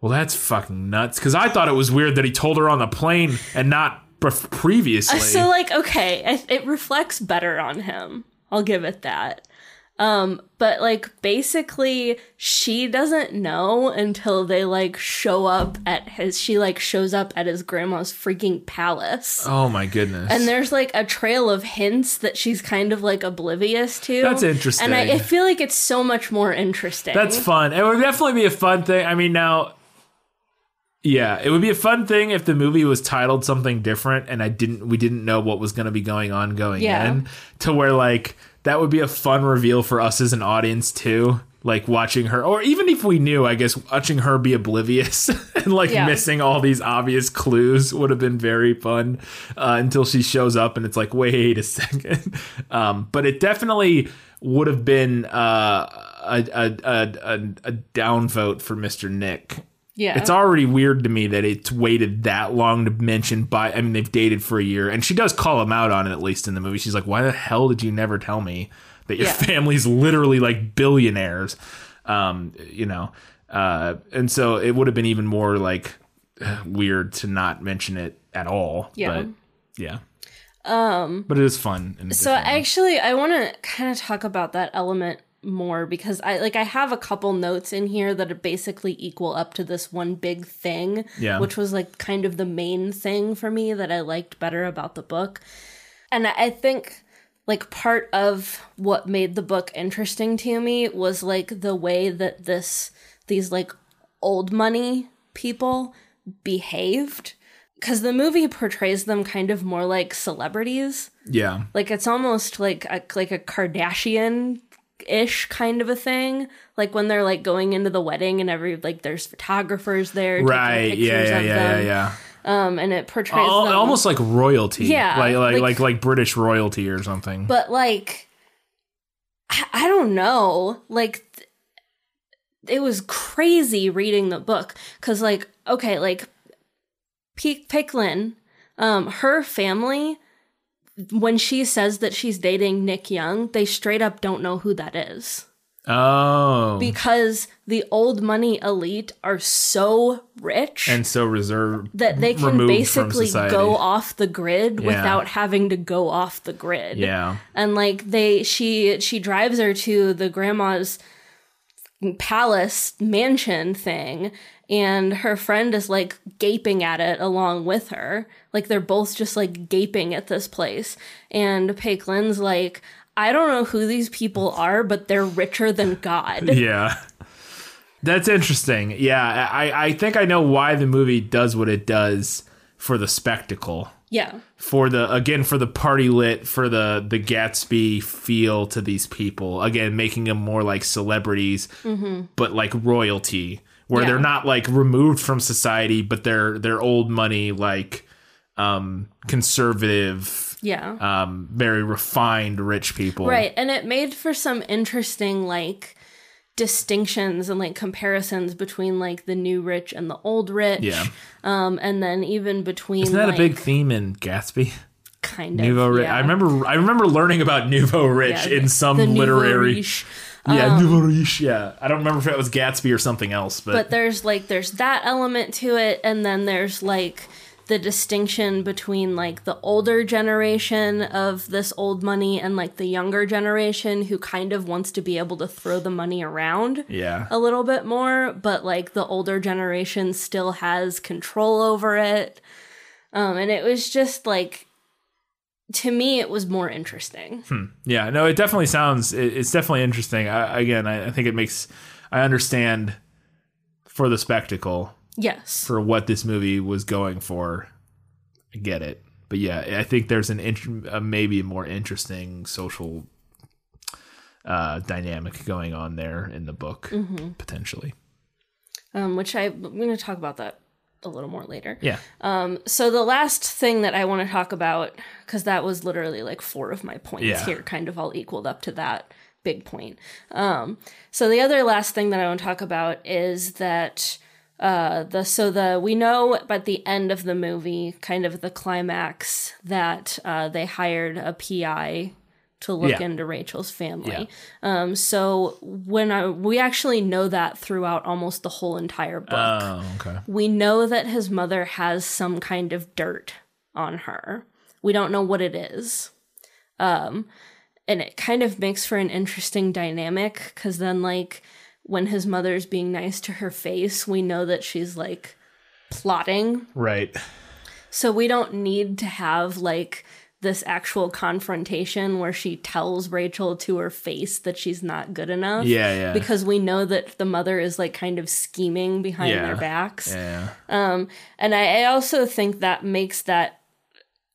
Speaker 1: well, that's fucking nuts. Because I thought it was weird that he told her on the plane and not pre- previously.
Speaker 3: So like okay, it, it reflects better on him. I'll give it that. Um, but like basically she doesn't know until they like show up at his she like shows up at his grandma's freaking palace.
Speaker 1: Oh my goodness.
Speaker 3: And there's like a trail of hints that she's kind of like oblivious to.
Speaker 1: That's interesting.
Speaker 3: And I, I feel like it's so much more interesting.
Speaker 1: That's fun. It would definitely be a fun thing. I mean, now, yeah, it would be a fun thing if the movie was titled something different and I didn't, we didn't know what was going to be going on going
Speaker 3: Yeah.
Speaker 1: in. To where like that would be a fun reveal for us as an audience too. Like watching her, or even if we knew, I guess watching her be oblivious and like
Speaker 3: Yeah.
Speaker 1: missing all these obvious clues would have been very fun uh, until she shows up and it's like, wait a second. Um, but it definitely would have been uh, a, a, a, a, a downvote for Mr. Nick.
Speaker 3: Yeah.
Speaker 1: It's already weird to me that it's waited that long to mention by I mean they've dated for a year and she does call him out on it at least in the movie. She's like, "Why the hell did you never tell me that your
Speaker 3: Yeah.
Speaker 1: family's literally like billionaires?" Um, you know. Uh, and so it would have been even more like weird to not mention it at all.
Speaker 3: Yeah.
Speaker 1: But yeah. Um but it is fun. in
Speaker 3: So actually, I want to kind of talk about that element more because I like I have a couple notes in here that are basically equal up to this one big thing,
Speaker 1: Yeah.
Speaker 3: which was like kind of the main thing for me that I liked better about the book. And I I think like part of what made the book interesting to me was like the way that this these like old money people behaved because the movie portrays them kind of more like celebrities
Speaker 1: yeah.
Speaker 3: like it's almost like a, like a Kardashian ish kind of a thing. Like when they're like going into the wedding and every like there's photographers there, taking
Speaker 1: Right.
Speaker 3: pictures
Speaker 1: Yeah, yeah,
Speaker 3: of
Speaker 1: yeah, yeah,
Speaker 3: them.
Speaker 1: yeah.
Speaker 3: Um, and it portrays
Speaker 1: Al-
Speaker 3: them
Speaker 1: almost like royalty.
Speaker 3: Yeah,
Speaker 1: Like like
Speaker 3: like-
Speaker 1: like like British royalty or something.
Speaker 3: but like I, I don't know, like th- it was crazy reading the book because like okay, like P- Peik Lin, um, her family. When she says that she's dating Nick Young, they straight up don't know who that is.
Speaker 1: oh.
Speaker 3: because the old money elite are so rich
Speaker 1: and so reserved
Speaker 3: that they can basically go off the grid
Speaker 1: Yeah.
Speaker 3: without having to go off the grid.
Speaker 1: Yeah.
Speaker 3: And like they she she drives her to the grandma's palace mansion thing and her friend is like gaping at it along with her. Like they're both just like gaping at this place. And Peik Lin's like, I don't know who these people are, but they're richer than God.
Speaker 1: Yeah. That's interesting. Yeah, I, I think I know why the movie does what it does for the spectacle.
Speaker 3: Yeah.
Speaker 1: For the again for the party lit for the the Gatsby feel to these people again making them more like celebrities mm-hmm. but like royalty where
Speaker 3: Yeah.
Speaker 1: they're not like removed from society but they're they're old money like um conservative
Speaker 3: Yeah.
Speaker 1: um very refined rich people
Speaker 3: Right. And it made for some interesting, like, distinctions and like comparisons between like the new rich and the old rich.
Speaker 1: Yeah.
Speaker 3: Um, and then even between
Speaker 1: Isn't that
Speaker 3: like,
Speaker 1: a big theme in Gatsby?
Speaker 3: kind of
Speaker 1: Nouveau Rich.
Speaker 3: yeah.
Speaker 1: I remember. I remember learning about Nouveau Rich
Speaker 3: Yeah,
Speaker 1: in some literary.
Speaker 3: riche.
Speaker 1: Yeah, Nouveau Riche. Yeah, I don't remember if it was Gatsby or something else, but,
Speaker 3: But there's like there's that element to it, and then there's like the distinction between like the older generation of this old money and like the younger generation who kind of wants to be able to throw the money around.
Speaker 1: yeah,
Speaker 3: a little bit more, but like the older generation still has control over it. Um, and it was just like, to me, it was more interesting.
Speaker 1: yeah. No, it definitely sounds. It, it's definitely interesting. I, again, I, I think it makes. I understand for the spectacle
Speaker 3: Yes.
Speaker 1: for what this movie was going for. I get it, but yeah, I think there's an int- uh, maybe more interesting social uh, dynamic going on there in the book
Speaker 3: Mm-hmm.
Speaker 1: potentially.
Speaker 3: Um, which I, I'm going to talk about that a little more later.
Speaker 1: Yeah.
Speaker 3: Um, So the last thing that I want to talk about, because that was literally like four of my points
Speaker 1: Yeah.
Speaker 3: here, kind of all equaled up to that big point. Um, so the other last thing that I want to talk about is that uh, the so the we know at the end of the movie, kind of the climax, that uh, they hired a PI to look
Speaker 1: Yeah.
Speaker 3: into Rachel's family. Yeah. Um, so when I we actually know that throughout almost the whole entire book
Speaker 1: Oh, okay.
Speaker 3: we know that his mother has some kind of dirt on her. We don't know what it is. Um, and it kind of makes for an interesting dynamic because then like when his mother's being nice to her face we know that she's like plotting
Speaker 1: Right.
Speaker 3: so we don't need to have like this actual confrontation where she tells Rachel to her face that she's not good enough.
Speaker 1: Yeah, yeah.
Speaker 3: Because we know that the mother is like kind of scheming behind
Speaker 1: Yeah.
Speaker 3: their backs.
Speaker 1: Yeah.
Speaker 3: Um, And I, I also think that makes that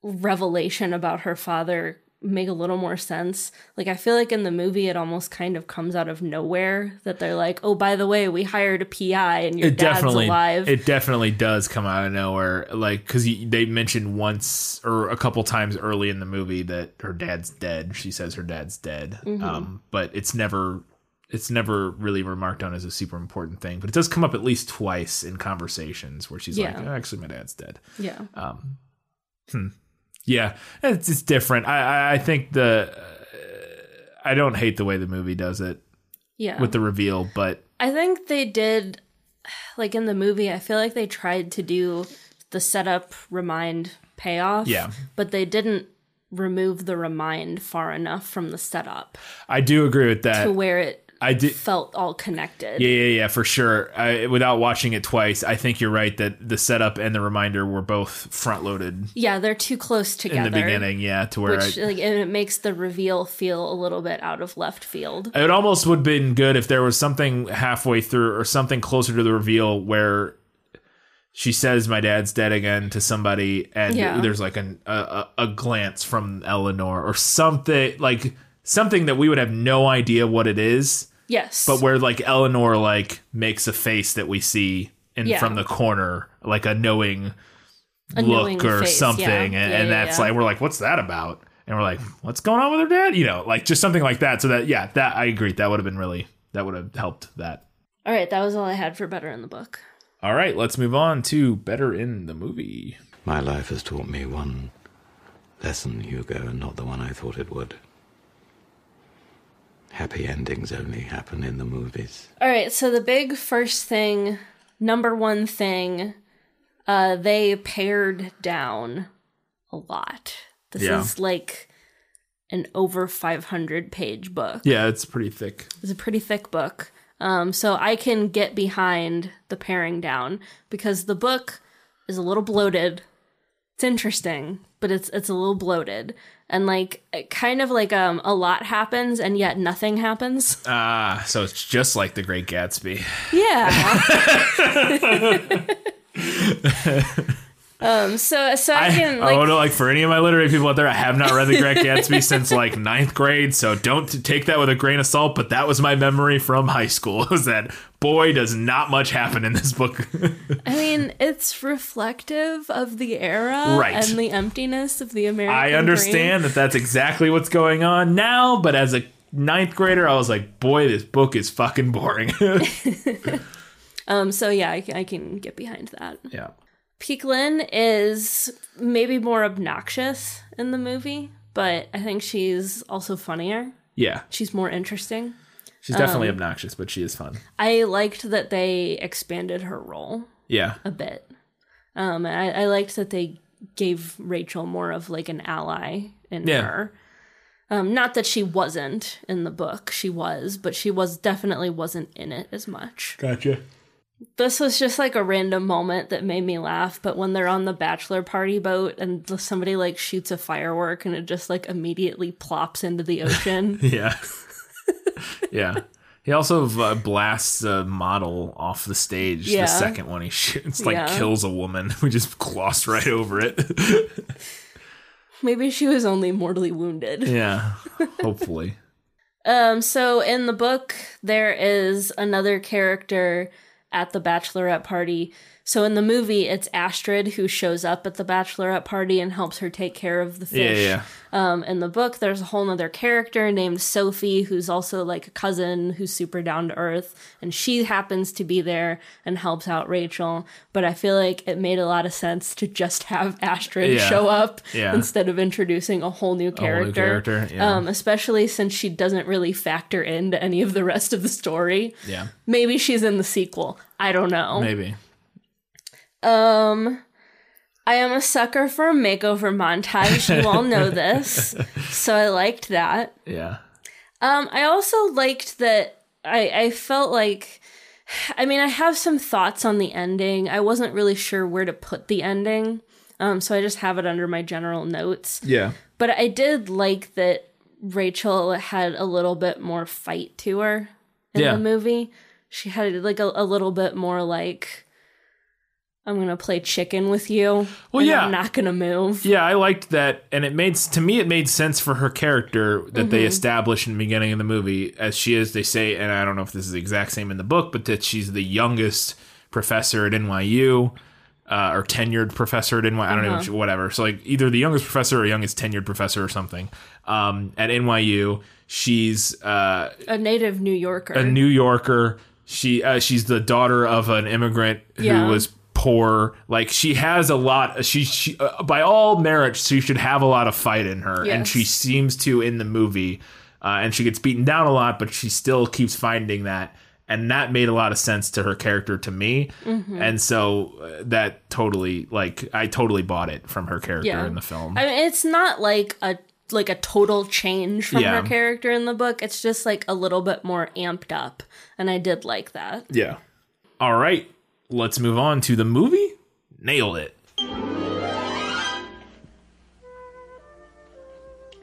Speaker 3: revelation about her father make a little more sense. Like I feel like in the movie it almost kind of comes out of nowhere that they're like, "Oh, by the way, we hired a PI and your
Speaker 1: it
Speaker 3: dad's
Speaker 1: definitely
Speaker 3: alive."
Speaker 1: it definitely does come out of nowhere like because they mentioned once or a couple times early in the movie that her dad's dead she says her dad's dead
Speaker 3: Mm-hmm.
Speaker 1: um but it's never it's never really remarked on as a super important thing but it does come up at least twice in conversations where she's like "Oh, actually my dad's dead
Speaker 3: yeah.
Speaker 1: Yeah it's, it's different i i, think the uh, i don't hate the way the movie does it
Speaker 3: Yeah.
Speaker 1: with the reveal but
Speaker 3: I think they did, like in the movie, I feel like they tried to do the setup, remind, payoff.
Speaker 1: Yeah.
Speaker 3: But they didn't remove the remind far enough from the setup
Speaker 1: i do agree with that
Speaker 3: to where it
Speaker 1: i did
Speaker 3: felt all connected.
Speaker 1: Yeah, yeah, yeah, for sure. I, without watching it twice, I think you're right that the setup and the reminder were both front loaded
Speaker 3: Yeah, they're too close together in
Speaker 1: the beginning. Yeah, to where
Speaker 3: Which
Speaker 1: I,
Speaker 3: like and it makes the reveal feel a little bit out of left field.
Speaker 1: it almost would have been good if there was something halfway through or something closer to the reveal where she says my dad's dead again to somebody and
Speaker 3: Yeah.
Speaker 1: there's like an, a, a, a glance from Eleanor or something like something that we would have no idea what it is
Speaker 3: Yes.
Speaker 1: but where like Eleanor like makes a face that we see in
Speaker 3: Yeah.
Speaker 1: from the corner, like a knowing
Speaker 3: A
Speaker 1: look
Speaker 3: knowing
Speaker 1: or
Speaker 3: face,
Speaker 1: something,
Speaker 3: yeah.
Speaker 1: and,
Speaker 3: Yeah,
Speaker 1: and
Speaker 3: yeah,
Speaker 1: that's
Speaker 3: yeah.
Speaker 1: like we're like, what's that about? And we're like, what's going on with her dad? You know, like just something like that. So that yeah, that I agree. That would have been really that would have helped that.
Speaker 3: all right, that was all I had for better in the book.
Speaker 1: All right, let's move on to better in the movie.
Speaker 8: My life has taught me one lesson, Hugo, and not the one I thought it would. Happy endings only happen in the movies.
Speaker 3: All right, so the big first thing, number one thing, uh, they pared down a lot. This
Speaker 1: Yeah.
Speaker 3: is like an over 500 page book.
Speaker 1: Yeah, it's pretty thick.
Speaker 3: It's a pretty thick book. Um, so I can get behind the paring down because the book is a little bloated. It's interesting, but it's it's a little bloated. And like kind of like um a lot happens and yet nothing happens.
Speaker 1: Ah, so it's just like The Great Gatsby.
Speaker 3: Yeah. um so so I,
Speaker 1: I,
Speaker 3: can
Speaker 1: I
Speaker 3: like
Speaker 1: to like for any of my literary people out there, I have not read The Great Gatsby since like ninth grade, so don't take that with a grain of salt. But that was my memory from high school. Was that boy does not much happen in this book.
Speaker 3: I mean it's reflective of the era
Speaker 1: Right.
Speaker 3: and the emptiness of the American
Speaker 1: I understand that that's exactly what's going on now, but as a ninth grader, I was like, boy, this book is fucking boring.
Speaker 3: Um so yeah, I, I can get behind that.
Speaker 1: yeah.
Speaker 3: Peik Lin is maybe more obnoxious in the movie, but I think she's also funnier.
Speaker 1: Yeah.
Speaker 3: She's more interesting.
Speaker 1: She's definitely
Speaker 3: Um,
Speaker 1: obnoxious, but she is fun.
Speaker 3: I liked that they expanded her role
Speaker 1: Yeah.
Speaker 3: a bit. Um, I, I liked that they gave Rachel more of like an ally in
Speaker 1: Yeah.
Speaker 3: her. Um, not that she wasn't in the book, she was, but she was definitely wasn't in it as much.
Speaker 1: Gotcha.
Speaker 3: This was just like a random moment that made me laugh. But when they're on the bachelor party boat and somebody like shoots a firework and it just like immediately plops into the ocean.
Speaker 1: Yeah. yeah. He also uh, blasts a model off the stage.
Speaker 3: Yeah.
Speaker 1: The second one he shoots, like
Speaker 3: Yeah.
Speaker 1: kills a woman. We just glossed right over it.
Speaker 3: Maybe she was only mortally wounded.
Speaker 1: yeah. Hopefully.
Speaker 3: Um, so in the book, there is another character at the bachelorette party. So in the movie, it's Astrid who shows up at the bachelorette party and helps her take care of the fish.
Speaker 1: yeah.
Speaker 3: Um, in the book, there's a whole other character named Sophie, who's also like a cousin who's super down to earth, and she happens to be there and helps out Rachel. But I feel like it made a lot of sense to just have Astrid
Speaker 1: Yeah.
Speaker 3: show up
Speaker 1: Yeah.
Speaker 3: instead of introducing a whole new
Speaker 1: whole new
Speaker 3: character.
Speaker 1: character, yeah.
Speaker 3: Um, especially since she doesn't really factor into any of the rest of the story.
Speaker 1: Yeah.
Speaker 3: Maybe she's in the sequel. I don't know.
Speaker 1: Maybe.
Speaker 3: Um I am a sucker for a makeover montage. You all know this. So I liked that.
Speaker 1: Yeah.
Speaker 3: Um, I also liked that I, I felt like I mean, I have some thoughts on the ending. I wasn't really sure where to put the ending. Um, so I just have it under my general notes.
Speaker 1: Yeah.
Speaker 3: But I did like that Rachel had a little bit more fight to her in
Speaker 1: Yeah.
Speaker 3: the movie. She had like a, a little bit more like I'm gonna play chicken with you.
Speaker 1: Well,
Speaker 3: and
Speaker 1: yeah.
Speaker 3: I'm not gonna move.
Speaker 1: Yeah, I liked that, and it made to me it made sense for her character that they established in the beginning of the movie, as she is. They say, and I don't know if this is the exact same in the book, but that she's the youngest professor at NYU, uh, or tenured professor at NYU. I don't know, if she- whatever. So like either the youngest professor or youngest tenured professor or something um, at NYU. She's uh,
Speaker 3: A native New Yorker.
Speaker 1: a New Yorker. She uh, she's the daughter of an immigrant who
Speaker 3: Yeah.
Speaker 1: was poor. Like she has a lot. She she uh, by all merits she should have a lot of fight in her, and she seems to in the movie. Uh, and she gets beaten down a lot, but she still keeps finding that. And that made a lot of sense to her character to me,
Speaker 3: Mm-hmm.
Speaker 1: and so uh, that totally like I totally bought it from her character
Speaker 3: Yeah.
Speaker 1: in the film.
Speaker 3: I mean, it's not like a like a total change from
Speaker 1: Yeah.
Speaker 3: her character in the book. It's just like a little bit more amped up, and I did like that.
Speaker 1: yeah. All right, let's move on to the movie. Nailed it.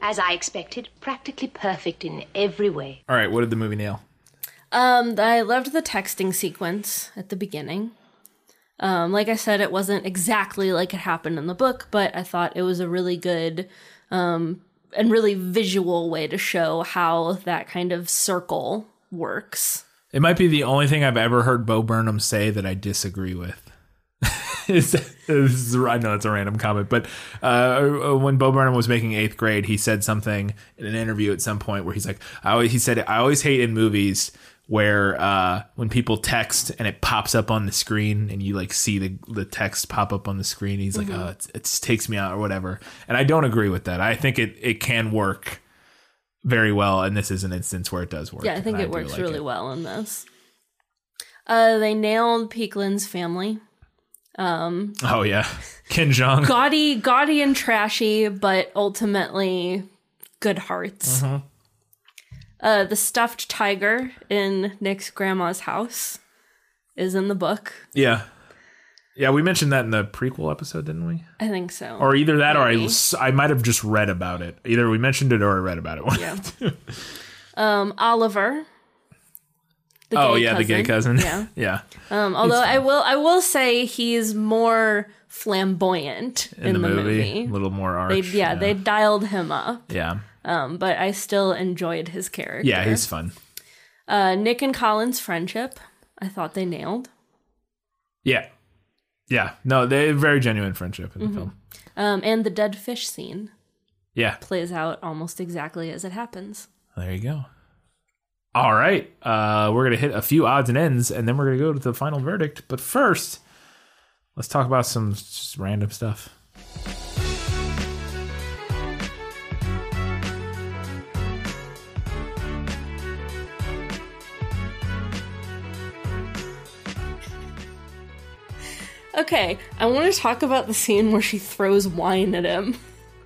Speaker 9: As I expected, practically perfect in every way.
Speaker 1: All right, what did the movie nail?
Speaker 3: Um, I loved the texting sequence at the beginning. Um, like I said, it wasn't exactly like it happened in the book, but I thought it was a really good um, and really visual way to show how that kind of circle works.
Speaker 1: It might be the only thing I've ever heard Bo Burnham say that I disagree with. This is- I know it's a random comment, but uh, when Bo Burnham was making eighth grade, he said something in an interview at some point where he's like, I always, he said, I always hate in movies where uh, when people text and it pops up on the screen and you like see the the text pop up on the screen. He's like, oh, it's, it takes me out or whatever. And I don't agree with that. I think it it can work very well, and this is an instance where it does work.
Speaker 3: Yeah, I think it
Speaker 1: do
Speaker 3: works
Speaker 1: like
Speaker 3: really
Speaker 1: it.
Speaker 3: well in this. Uh, they nailed Peik Lin's family. Um,
Speaker 1: Oh yeah, Ken Jeong.
Speaker 3: gaudy, gaudy and trashy, but ultimately good hearts.
Speaker 1: Mm-hmm.
Speaker 3: Uh, the stuffed tiger in Nick's grandma's house is in the book.
Speaker 1: Yeah, yeah. We mentioned that in the prequel episode, didn't we?
Speaker 3: I think so.
Speaker 1: Or either that, or I, I might have just read about it. Either we mentioned it or I read about it.
Speaker 3: yeah. um, Oliver. The
Speaker 1: oh yeah, the gay cousin.
Speaker 3: Yeah.
Speaker 1: yeah.
Speaker 3: Um, although I will, I will say he's more flamboyant in,
Speaker 1: In, the, movie,
Speaker 3: movie.
Speaker 1: a little more arch.
Speaker 3: They, yeah, they dialed him up.
Speaker 1: yeah,
Speaker 3: Um, but I still enjoyed his character.
Speaker 1: yeah. He's fun.
Speaker 3: uh, Nick and Colin's friendship. I thought they nailed.
Speaker 1: Yeah, yeah. No, they very genuine friendship in the film.
Speaker 3: Um, and the dead fish scene
Speaker 1: Yeah,
Speaker 3: plays out almost exactly as it happens.
Speaker 1: there you go. All right, uh, we're gonna hit a few odds and ends, and then we're gonna go to the final verdict. But first, let's talk about some just random stuff.
Speaker 3: Okay, I want to talk about the scene where she throws wine at him.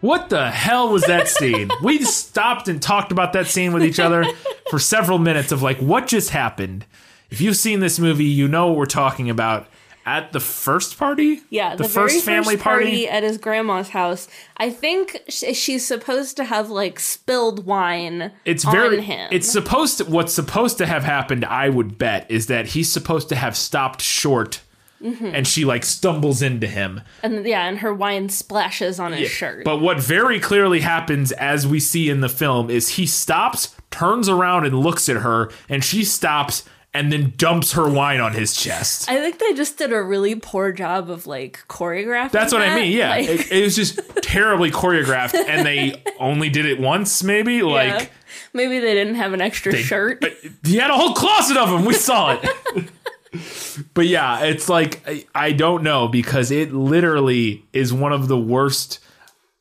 Speaker 1: What the hell was that scene? we stopped and talked about that scene with each other for several minutes of like, what just happened? If you've seen this movie, you know what we're talking about. At the first party?
Speaker 3: Yeah,
Speaker 1: The,
Speaker 3: the,
Speaker 1: first family
Speaker 3: first
Speaker 1: party?
Speaker 3: at his grandma's house. I think sh- she's supposed to have like spilled wine
Speaker 1: It's
Speaker 3: on
Speaker 1: very
Speaker 3: him.
Speaker 1: it's supposed to what's supposed to have happened, I would bet, is that he's supposed to have stopped short
Speaker 3: Mm-hmm.
Speaker 1: and she like stumbles into him.
Speaker 3: and yeah, and her wine splashes on his shirt.
Speaker 1: But what very clearly happens as we see in the film is he stops, turns around and looks at her, and she stops and then dumps her wine on his chest.
Speaker 3: I think they just did a really poor job of like choreographing.
Speaker 1: That's what I mean. Yeah,
Speaker 3: Like-
Speaker 1: it, it was just terribly choreographed, and they only did it once, maybe. Like
Speaker 3: Yeah. maybe they didn't have an extra shirt.
Speaker 1: But he had a whole closet of them. We saw it. but yeah, it's like I, I don't know because it literally is one of the worst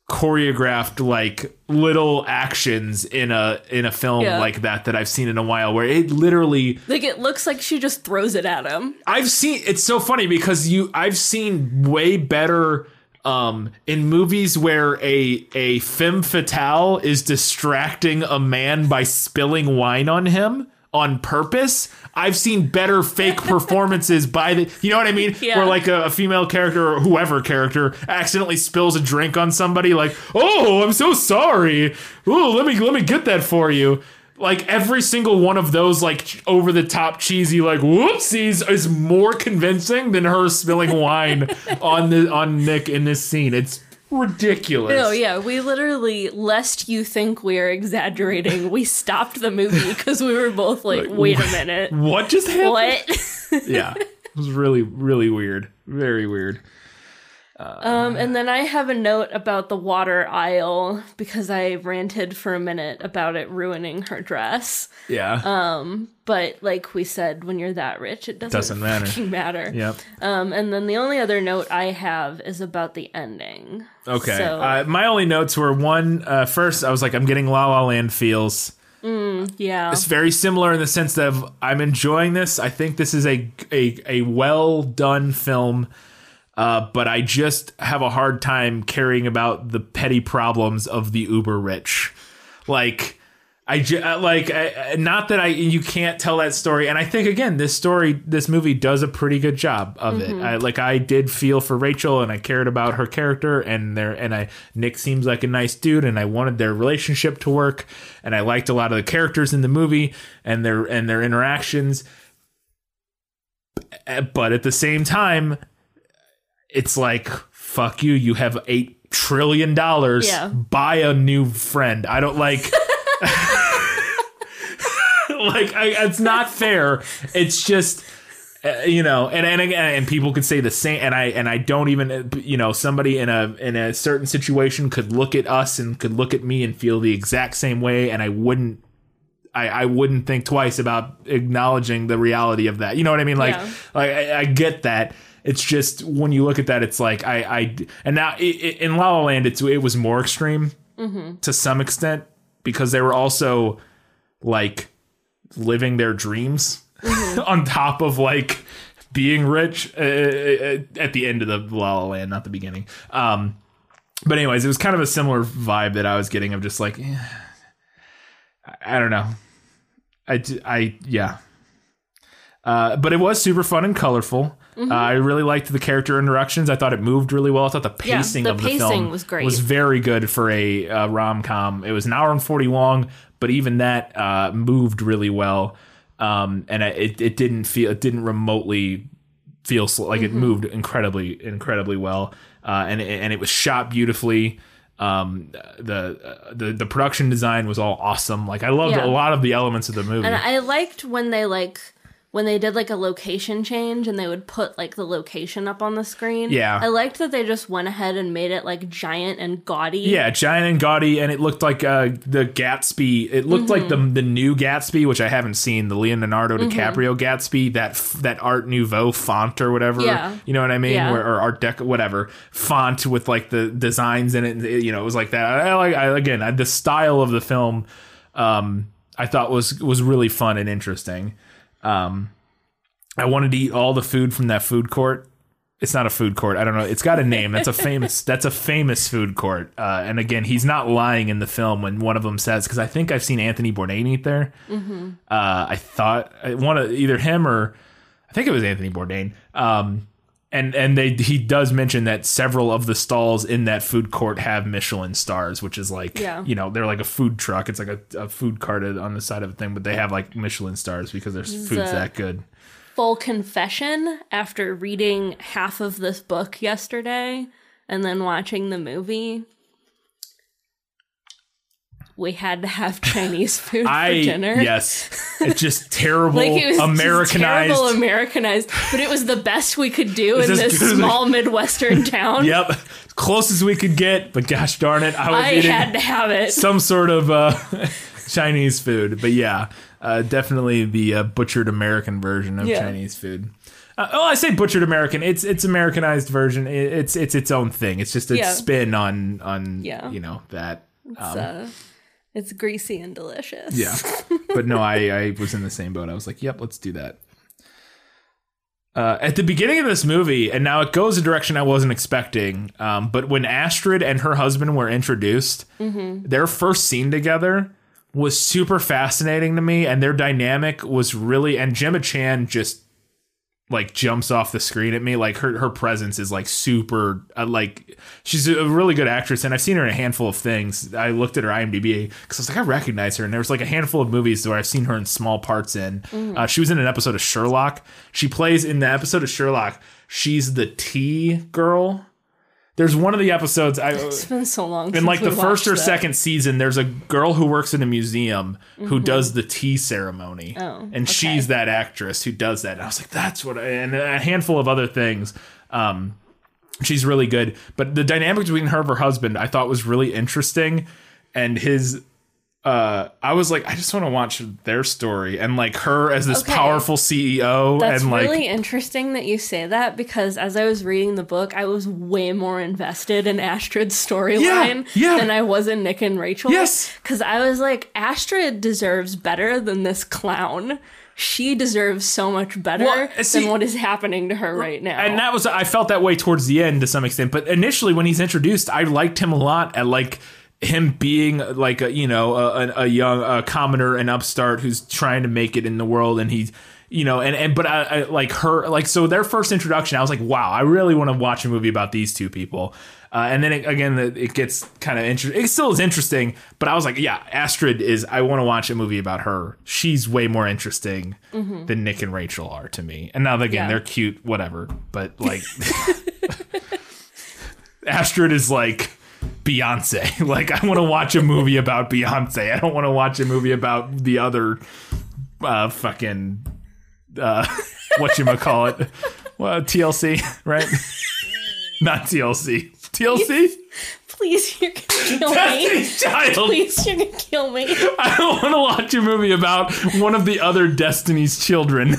Speaker 1: choreographed like little actions in a in a film
Speaker 3: Yeah.
Speaker 1: like that that I've seen in a while where it literally
Speaker 3: Like it looks like she just throws it at him.
Speaker 1: I've seen it's so funny because you I've seen way better um, in movies where a a femme fatale is distracting a man by spilling wine on him on purpose. I've seen better fake performances by the, you know what I mean?
Speaker 3: Yeah.
Speaker 1: Where like a, a female character or whoever character accidentally spills a drink on somebody, like, oh, I'm so sorry. Oh, let me let me get that for you. Like every single one of those, like over the top cheesy, like whoopsies, is more convincing than her spilling wine on the on Nick in this scene. It's ridiculous.
Speaker 3: No, yeah, we literally, lest you think we're exaggerating, we stopped the movie because we were both like, wait a minute.
Speaker 1: What just happened?
Speaker 3: What?
Speaker 1: Yeah, it was really really weird, very weird.
Speaker 3: Um, and then I have a note about the water aisle because I ranted for a minute about it ruining her dress.
Speaker 1: Yeah.
Speaker 3: Um, but like we said, when you're that rich, it doesn't,
Speaker 1: Doesn't matter.
Speaker 3: matter.
Speaker 1: yep.
Speaker 3: Um, and then the only other note I have is about the ending.
Speaker 1: Okay.
Speaker 3: So-
Speaker 1: uh, my only notes were one. Uh, first, I was like, I'm getting La La Land feels.
Speaker 3: Yeah.
Speaker 1: It's very similar in the sense that I'm enjoying this. I think this is a a, a well done film, uh, but I just have a hard time caring about the petty problems of the uber rich. Like I ju- uh, like I, not that I you can't tell that story, and I think again this story this movie does a pretty good job of it. I, like I did feel for Rachel, and I cared about her character, and there and I Nick seems like a nice dude, and I wanted their relationship to work, and I liked a lot of the characters in the movie and their and their interactions. But at the same time, it's like fuck you. You have eight trillion dollars.
Speaker 3: Yeah.
Speaker 1: Buy a new friend. I don't like. like I, it's not fair. It's just uh, you know, and and and people could say the same. And I and I don't even you know somebody in a in a certain situation could look at us and could look at me and feel the exact same way, and I wouldn't. I, I wouldn't think twice about acknowledging the reality of that. You know what I mean? Like,
Speaker 3: Yeah.
Speaker 1: like I, I get that. It's just when you look at that, it's like I, I and now i i in La La Land, it's it was more extreme to some extent because they were also like living their dreams on top of like being rich uh, uh, at the end of the La La Land, not the beginning. Um, but anyways, it was kind of a similar vibe that I was getting of just like, eh, I, I don't know, I I yeah. Uh, but it was super fun and colorful. Uh, I really liked the character interactions. I thought it moved really well. I thought the
Speaker 3: Mm-hmm. Yeah,
Speaker 1: pacing
Speaker 3: the
Speaker 1: of the
Speaker 3: pacing
Speaker 1: film
Speaker 3: was great.
Speaker 1: was very good for a uh, rom com. It was an hour and forty long, but even that uh, moved really well. Um, and it it didn't feel it didn't remotely feel sl- like
Speaker 3: Mm-hmm.
Speaker 1: it moved incredibly incredibly well. Uh, and it- and it was shot beautifully. Um, the uh, the the production design was all awesome. Like I loved
Speaker 3: Yeah.
Speaker 1: a lot of the elements of the movie.
Speaker 3: And I liked when they like when they did like a location change and they would put like the location up on the screen.
Speaker 1: Yeah.
Speaker 3: I liked that they just went ahead and made it like giant and gaudy.
Speaker 1: Yeah, giant and gaudy, and it looked like uh, the Gatsby. It looked like
Speaker 3: Mm-hmm.
Speaker 1: the the new Gatsby, which I haven't seen, the Leonardo DiCaprio Gatsby, that f- that Art Nouveau font or whatever.
Speaker 3: Yeah.
Speaker 1: you know what I mean,
Speaker 3: Yeah.
Speaker 1: Where, or Art Deco, whatever font with like the designs in it. it, You know, it was like that. I like I, again I, the style of the film. Um, I thought was was really fun and interesting. Um, I wanted to eat all the food from that food court. It's not a food court. I don't know. It's got a name. That's a famous. that's a famous food court. Uh, and again, he's not lying in the film when one of them says because I think I've seen Anthony Bourdain eat there. Uh, I thought I one of either him or I think it was Anthony Bourdain. Um, and and they he does mention that several of the stalls in that food court have Michelin stars, which is like
Speaker 3: Yeah.
Speaker 1: you know they're like a food truck. It's like a, a food cart on the side of a thing, but they have like Michelin stars because their food's
Speaker 3: The-
Speaker 1: that good.
Speaker 3: Full confession after reading half of this book yesterday and then watching the movie. We had to have Chinese food
Speaker 1: I
Speaker 3: for dinner.
Speaker 1: yes, it's just terrible
Speaker 3: Like it was
Speaker 1: Americanized.
Speaker 3: terrible Americanized, but it was the best we could do in this
Speaker 1: as we-
Speaker 3: small Midwestern town.
Speaker 1: yep, close as we could get, but gosh darn it, I was
Speaker 3: I
Speaker 1: eating
Speaker 3: had to have it.
Speaker 1: some sort of uh, Chinese food. But yeah, uh, definitely the uh, butchered American version of
Speaker 3: Yeah.
Speaker 1: Chinese food. Uh, oh, I say butchered American. It's it's Americanized version. It, it's it's its own thing. It's just a
Speaker 3: Yeah.
Speaker 1: spin on on
Speaker 3: Yeah.
Speaker 1: you know that.
Speaker 3: It's, uh, it's greasy and delicious.
Speaker 1: Yeah, but no, I I was in the same boat. I was like, yep, let's do that. uh, at the beginning of this movie, and now it goes a direction I wasn't expecting. Um, but when Astrid and her husband were introduced, their first scene together was super fascinating to me, and their dynamic was really. And Gemma Chan just like jumps off the screen at me. Like her her presence is like super. Uh, like she's a really good actress, and I've seen her in a handful of things. I looked at her IMDb because I was like, I recognize her, and there was like a handful of movies where I've seen her in small parts in. Uh, she was in an episode of Sherlock. She plays in the episode of Sherlock. She's the tea girl. There's one of the episodes I
Speaker 3: It's been so long.
Speaker 1: in
Speaker 3: since
Speaker 1: like the first or
Speaker 3: that.
Speaker 1: second season there's a girl who works in a museum who does the tea ceremony
Speaker 3: Mm-hmm. Oh,
Speaker 1: and she's that actress who does that and i was like that's what I, and a handful of other things um she's really good but the dynamic between her and her husband i thought was really interesting and his uh i was like i just want to watch their story and like her as this
Speaker 3: Okay.
Speaker 1: powerful ceo
Speaker 3: That's
Speaker 1: and like
Speaker 3: really interesting that you say that because as I was reading the book, I was way more invested in Astrid's storyline
Speaker 1: Yeah, yeah.
Speaker 3: than I was in Nick and Rachel.
Speaker 1: Yes.
Speaker 3: Because I was like, Astrid deserves better than this clown. She deserves so much better
Speaker 1: Well, see-
Speaker 3: than what is happening to her right now.
Speaker 1: and that was I felt that way towards the end to some extent. But initially, when he's introduced, I liked him a lot. At like him being like a you know a, a- young a commoner and upstart who's trying to make it in the world, and he's you know and and but I, I like her like so their first introduction, I was like, wow, I really want to watch a movie about these two people. Uh, and then it, again, it it gets kind of interesting. It still is interesting, but I was like, yeah, Astrid is. I want to watch a movie about her. She's way more interesting than Nick and Rachel are to me. And now again,
Speaker 3: Mm-hmm. Yeah.
Speaker 1: they're cute, whatever. But like, Astrid is like Beyonce. Like, I want to watch a movie about Beyonce. I don't want to watch a movie about the other uh, fucking uh, what you call it, well, TLC, right? Not TLC. TLC.
Speaker 3: Please, you're gonna kill me.
Speaker 1: Destiny's Child.
Speaker 3: Please, you're gonna kill me.
Speaker 1: I don't want to watch a movie about one of the other Destiny's children.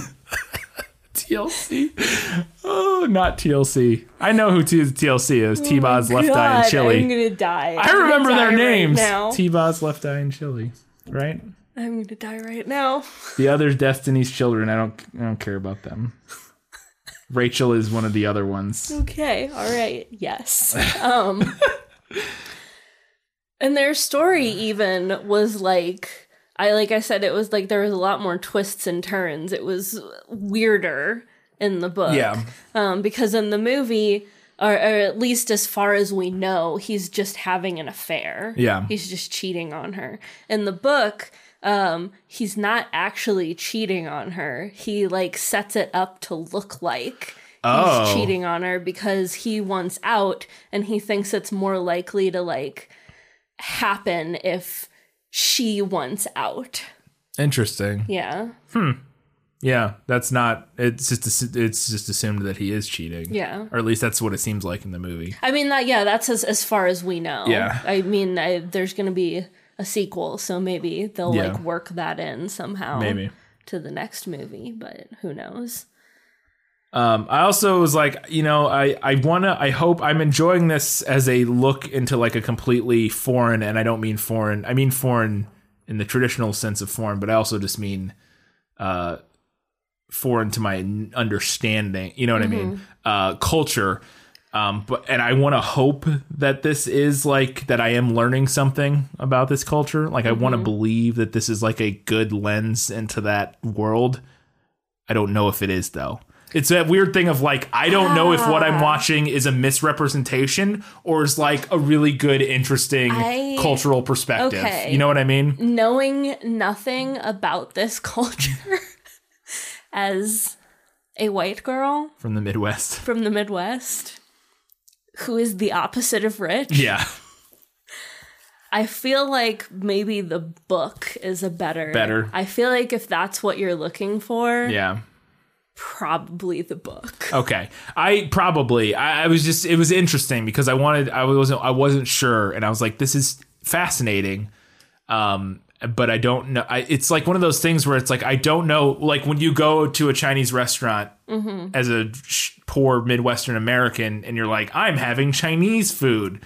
Speaker 1: TLC. Oh, not TLC. I know who T- TLC is. T-Boz, Left Eye, and Chili.
Speaker 3: I'm gonna die.
Speaker 1: I
Speaker 3: I'm gonna
Speaker 1: remember
Speaker 3: die
Speaker 1: their
Speaker 3: right
Speaker 1: names.
Speaker 3: now.
Speaker 1: T-Boz, Left Eye, and Chili. Right?
Speaker 3: I'm gonna die right now.
Speaker 1: The other Destiny's children. I don't. I don't care about them. Rachel is one of the other ones.
Speaker 3: Okay, all right, yes. Um and their story even was like I like I said it was like there was a lot more twists and turns. It was weirder in the book.
Speaker 1: Yeah.
Speaker 3: Um because in the movie or, or at least as far as we know, he's just having an affair.
Speaker 1: Yeah.
Speaker 3: He's just cheating on her. In the book, um, he's not actually cheating on her. He like sets it up to look like
Speaker 1: Oh.
Speaker 3: he's cheating on her because he wants out and he thinks it's more likely to like happen if she wants out.
Speaker 1: Interesting.
Speaker 3: Yeah. Hmm.
Speaker 1: Yeah, that's not. It's just. It's just assumed that he is cheating.
Speaker 3: Yeah.
Speaker 1: Or at least that's what it seems like in the movie.
Speaker 3: I mean that yeah, that's as as far as we know.
Speaker 1: Yeah.
Speaker 3: I mean I, there's going to be a sequel, so maybe they'll
Speaker 1: Yeah.
Speaker 3: like work that in somehow
Speaker 1: Maybe.
Speaker 3: to the next movie, but who knows.
Speaker 1: Um, I also was like, you know, I I wanna, I hope I'm enjoying this as a look into like a completely foreign, and I don't mean foreign, I mean foreign in the traditional sense of foreign, but I also just mean uh, foreign to my understanding. You know what I mean? Uh, culture. Um, but and I want to hope that this is like that I am learning something about this culture. Like I want to believe that this is like a good lens into that world. I don't know if it is though. It's that weird thing of like I don't know if what I'm ah. watching is a misrepresentation or is like a really good, interesting
Speaker 3: I-
Speaker 1: cultural perspective.
Speaker 3: Okay.
Speaker 1: You know what I mean?
Speaker 3: Knowing nothing about this culture as a white girl
Speaker 1: From the Midwest.
Speaker 3: from the Midwest who is the opposite of rich.
Speaker 1: Yeah.
Speaker 3: I feel like maybe the book is a better
Speaker 1: Better.
Speaker 3: I feel like if that's what you're looking for,
Speaker 1: Yeah.
Speaker 3: Probably the book.
Speaker 1: Okay, I probably I, I was just it was interesting because I wanted I wasn't I wasn't sure and I was like this is fascinating, um, but I don't know. I, it's like one of those things where it's like I don't know. Like when you go to a Chinese restaurant as a sh- poor Midwestern American and you're like I'm having Chinese food,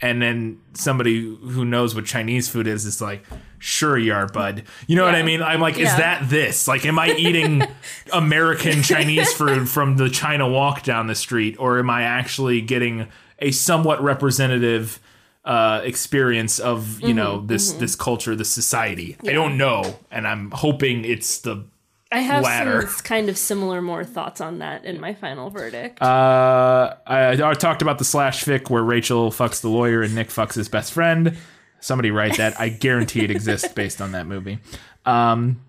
Speaker 1: and then somebody who knows what Chinese food is is like, sure you are, bud. You know what I mean? I'm like, is that this? Like, am I eating American Chinese food from the China Wok down the street, or am I actually getting a somewhat representative uh, experience of you know
Speaker 3: Mm-hmm,
Speaker 1: this this culture, this society? I don't know, and I'm hoping it's the
Speaker 3: I have
Speaker 1: Ladder.
Speaker 3: some kind of similar more thoughts on that in my final verdict.
Speaker 1: Uh, I, I talked about the slash fic where Rachel fucks the lawyer and Nick fucks his best friend. Somebody write that. I guarantee it exists based on that movie. Um,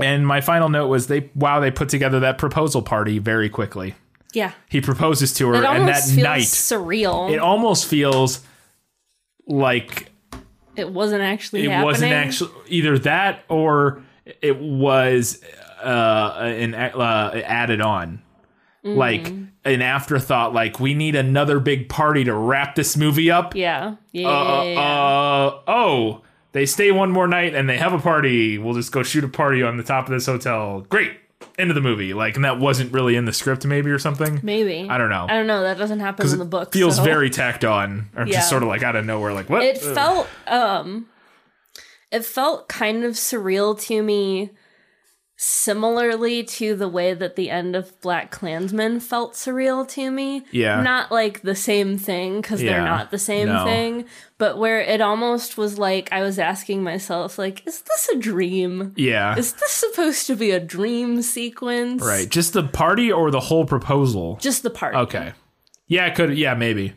Speaker 1: and my final note was they wow they put together that proposal party very quickly.
Speaker 3: yeah.
Speaker 1: He proposes to her, and that
Speaker 3: feels
Speaker 1: night
Speaker 3: surreal.
Speaker 1: it
Speaker 3: It,
Speaker 1: almost feels like it
Speaker 3: wasn't actually
Speaker 1: it
Speaker 3: happening.
Speaker 1: wasn't actually either that or it was uh, an uh, added on like an afterthought like we need another big party to wrap this movie up
Speaker 3: Yeah. Yeah.
Speaker 1: uh,
Speaker 3: yeah, yeah.
Speaker 1: uh, oh they stay one more night and they have a party we'll just go shoot a party on the top of this hotel great end of the movie like and that wasn't really in the script maybe or something
Speaker 3: Maybe.
Speaker 1: I don't know.
Speaker 3: I don't know. That doesn't happen in the book.
Speaker 1: feels
Speaker 3: so-
Speaker 1: very tacked on or
Speaker 3: Yeah.
Speaker 1: just sort of like out of nowhere like what
Speaker 3: It
Speaker 1: Ugh.
Speaker 3: felt um it felt kind of surreal to me similarly to the way that the end of BlacKkKlansman felt surreal to me.
Speaker 1: Yeah.
Speaker 3: Not like the same thing because
Speaker 1: Yeah.
Speaker 3: they're not the same
Speaker 1: No.
Speaker 3: thing, but where it almost was like I was asking myself like is this a dream?
Speaker 1: yeah
Speaker 3: Is this supposed to be a dream sequence?
Speaker 1: Right. Just the party or the whole proposal?
Speaker 3: Just the part.
Speaker 1: Okay. Yeah, it could. Yeah, maybe.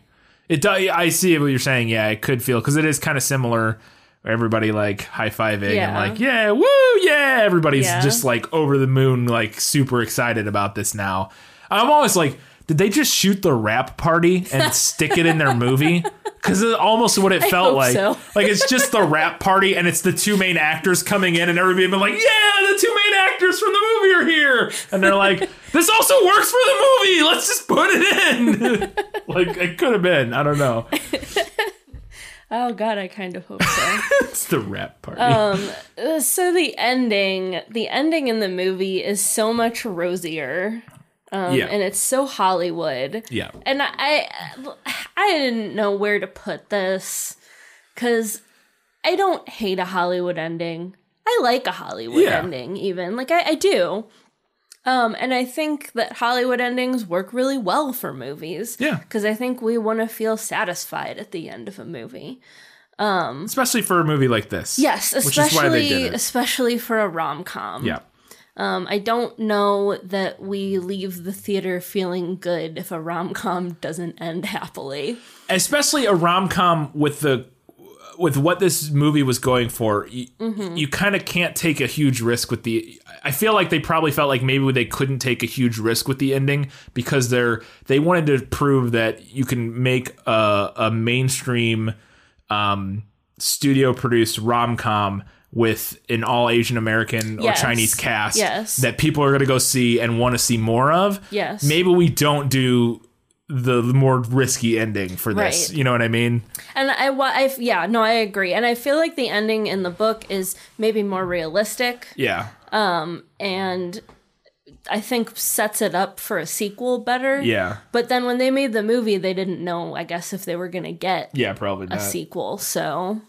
Speaker 1: It does. I see what you're saying. Yeah, it could feel because it is kind of similar. Everybody like high fiving and like, yeah, woo, yeah. Everybody's
Speaker 3: Yeah.
Speaker 1: just like over the moon, like super excited about this now. I'm always like, did they just shoot the wrap party and stick it in their movie? Because it's almost what it felt like.
Speaker 3: so.
Speaker 1: Like it's just the wrap party and it's the two main actors coming in and everybody been like, yeah, the two main actors from the movie are here. And they're like, this also works for the movie. Let's just put it in. like it could have been. I don't know.
Speaker 3: Oh god, I kind of hope so.
Speaker 1: It's the wrap party.
Speaker 3: Uh, so the ending the ending in the movie is so much rosier um,
Speaker 1: yeah.
Speaker 3: and it's so hollywood
Speaker 1: yeah.
Speaker 3: and i i didn't know where to put this because i don't hate a hollywood ending i like a hollywood
Speaker 1: Yeah.
Speaker 3: ending even like I, I do um and i think that hollywood endings work really well for movies
Speaker 1: Yeah.
Speaker 3: because i think we want to feel satisfied at the end of a movie
Speaker 1: Especially for a movie like this.
Speaker 3: yes
Speaker 1: Which is why they
Speaker 3: especially especially for a rom-com
Speaker 1: Yeah.
Speaker 3: Um, I don't know that we leave the theater feeling good if a rom com doesn't end happily.
Speaker 1: especially a rom com with the with what this movie was going for. You,
Speaker 3: Mm-hmm.
Speaker 1: you kind of can't take a huge risk with the. I feel like they probably felt like maybe they couldn't take a huge risk with the ending because they're they wanted to prove that you can make a, a mainstream um, studio produced rom com with an all Asian American or Chinese cast
Speaker 3: Yes.
Speaker 1: that people are going to go see and want to see more of.
Speaker 3: Yes.
Speaker 1: Maybe we don't do the more risky ending for this.
Speaker 3: Right.
Speaker 1: You know what I mean?
Speaker 3: And I, I, yeah, no, I agree. And I feel like the ending in the book is maybe more realistic
Speaker 1: Yeah.
Speaker 3: And I think sets it up for a sequel better.
Speaker 1: Yeah.
Speaker 3: But then when they made the movie, they didn't know, I guess, if they were going to get
Speaker 1: Yeah, probably
Speaker 3: a sequel. So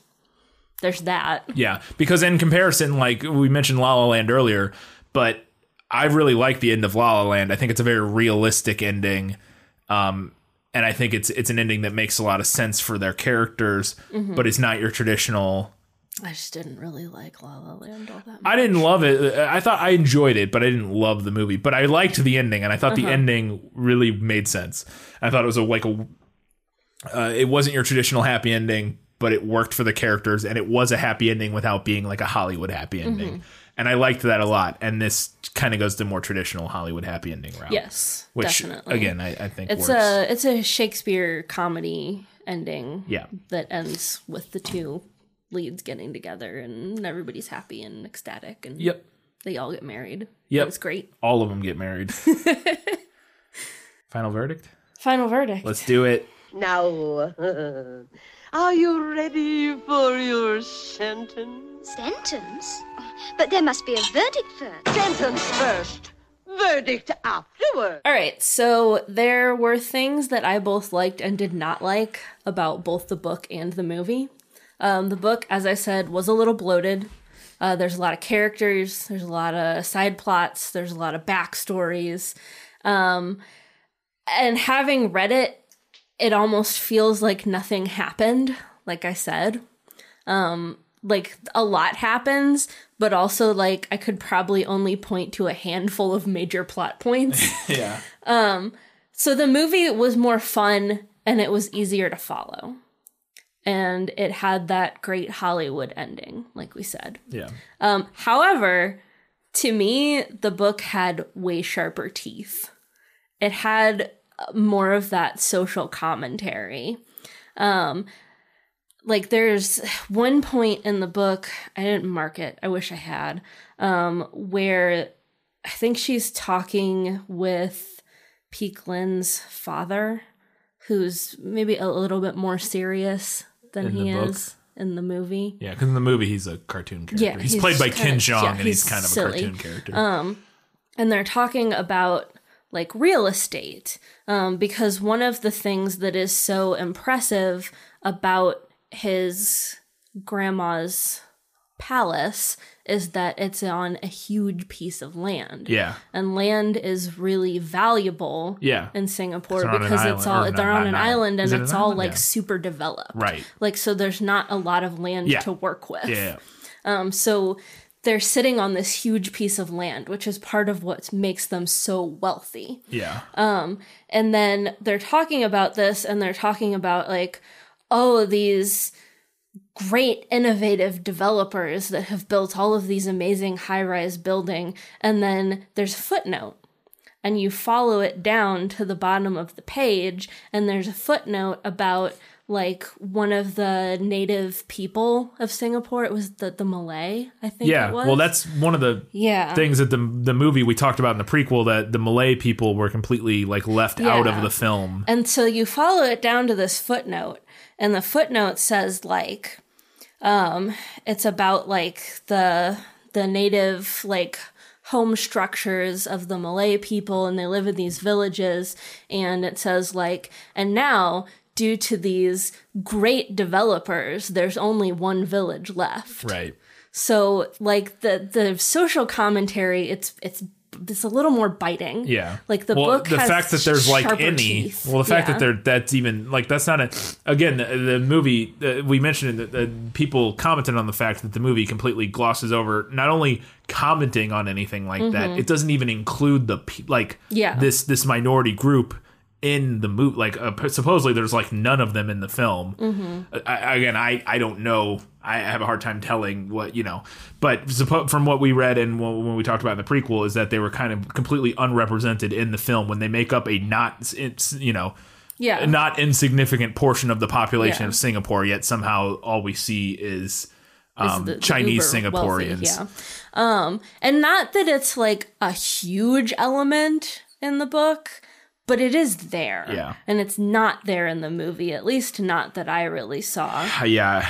Speaker 3: there's that.
Speaker 1: Yeah, because in comparison, like we mentioned La La Land earlier, but I really like the end of La La Land. I think it's a very realistic ending. Um, and I think it's it's an ending that makes a lot of sense for their characters,
Speaker 3: Mm-hmm.
Speaker 1: but it's not your traditional
Speaker 3: I just didn't really like La La Land all that much.
Speaker 1: I didn't love it. I thought I enjoyed it, but I didn't love the movie. But I liked the ending, and I thought the
Speaker 3: Uh-huh.
Speaker 1: ending really made sense. I thought it was a like a. Uh, it wasn't your traditional happy ending, but it worked for the characters, and it was a happy ending without being like a Hollywood happy ending.
Speaker 3: Mm-hmm.
Speaker 1: And I liked that a lot. And this kind of goes the more traditional Hollywood happy ending route.
Speaker 3: Yes,
Speaker 1: which
Speaker 3: definitely.
Speaker 1: again I, I think
Speaker 3: It's
Speaker 1: works.
Speaker 3: a it's a Shakespeare comedy ending.
Speaker 1: Yeah.
Speaker 3: That ends with the two leads getting together and everybody's happy and ecstatic and
Speaker 1: yep.
Speaker 3: they all get married.
Speaker 1: Yep.
Speaker 3: It's great.
Speaker 1: All of them get married. Final verdict.
Speaker 3: Final verdict.
Speaker 1: Let's do it.
Speaker 10: Now, uh, are you ready for your sentence?
Speaker 5: Sentence? But there must be a verdict first.
Speaker 10: Sentence first. verdict afterward.
Speaker 3: All right, so there were things that I both liked and did not like about both the book and the movie. Um, the book, as I said, was a little bloated. Uh, there's a lot of characters, there's a lot of side plots, there's a lot of backstories. Um, and having read it, it almost feels like nothing happened, like I said. Um, like a lot happens, but also like I could probably only point to a handful of major plot points.
Speaker 1: yeah.
Speaker 3: Um, so the movie was more fun and it was easier to follow. And it had that great Hollywood ending, like we said.
Speaker 1: Yeah.
Speaker 3: Um, however, to me, the book had way sharper teeth. It had more of that social commentary. Um, like there's one point in the book, I didn't mark it, I wish I had, um, where I think she's talking with Peik Lin's father, who's maybe a little bit more serious than
Speaker 1: In
Speaker 3: he
Speaker 1: book?
Speaker 3: is in the movie.
Speaker 1: Yeah, because in the movie he's a cartoon character.
Speaker 3: Yeah,
Speaker 1: he's,
Speaker 3: he's
Speaker 1: played by Ken Jeong,
Speaker 3: yeah,
Speaker 1: and he's,
Speaker 3: he's
Speaker 1: kind of
Speaker 3: silly.
Speaker 1: a cartoon character.
Speaker 3: Um, and they're talking about like real estate um, because one of the things that is so impressive about his grandma's palace is that it's on a huge piece of land.
Speaker 1: Yeah.
Speaker 3: And land is really valuable
Speaker 1: Yeah.
Speaker 3: in Singapore
Speaker 1: 'Cause they're on an
Speaker 3: because it's all they're on an
Speaker 1: an island.
Speaker 3: island and it's all like
Speaker 1: Yeah.
Speaker 3: super developed.
Speaker 1: Right.
Speaker 3: Like so there's not a lot of land
Speaker 1: Yeah.
Speaker 3: to work with.
Speaker 1: Yeah.
Speaker 3: Um, so they're sitting on this huge piece of land, which is part of what makes them so wealthy.
Speaker 1: Yeah.
Speaker 3: Um, and then they're talking about this and they're talking about like, oh, these great innovative developers that have built all of these amazing high-rise building and then there's a footnote and you follow it down to the bottom of the page and there's a footnote about like one of the native people of Singapore it was the the Malay I think
Speaker 1: Yeah.
Speaker 3: it was
Speaker 1: Well, that's one of the
Speaker 3: Yeah.
Speaker 1: things that the the movie we talked about in the prequel that the Malay people were completely like left out of the film.
Speaker 3: And so you follow it down to this footnote, and the footnote says like, um, it's about like the the native like home structures of the Malay people, and they live in these villages, and it says like, and now. Due to these great developers, there's only one village left.
Speaker 1: Right.
Speaker 3: So, like the the social commentary, it's it's it's a little more biting.
Speaker 1: Yeah.
Speaker 3: Like the
Speaker 1: well,
Speaker 3: book
Speaker 1: the fact that there's like any
Speaker 3: teeth.
Speaker 1: well the fact
Speaker 3: Yeah.
Speaker 1: that there that's even like that's not a again the, the movie uh, we mentioned that uh, people commented on the fact that the movie completely glosses over not only commenting on anything like that
Speaker 3: Mhm.
Speaker 1: it doesn't even include the like
Speaker 3: Yeah.
Speaker 1: this this minority group in the movie like uh, supposedly there's like none of them in the film
Speaker 3: Mhm.
Speaker 1: I, again, I, I don't know. I have a hard time telling what you know, but suppo- from what we read and when we talked about in the prequel is that they were kind of completely unrepresented in the film when they make up a not it's you know
Speaker 3: Yeah.
Speaker 1: not insignificant portion of the population
Speaker 3: Yeah.
Speaker 1: of Singapore. Yet somehow all we see is um,
Speaker 3: the- the
Speaker 1: Chinese
Speaker 3: uber wealthy,
Speaker 1: Singaporeans.
Speaker 3: yeah. Um, and not that it's like a huge element in the book, but it is there.
Speaker 1: Yeah.
Speaker 3: And it's not there in the movie, at least not that I really saw.
Speaker 1: Yeah,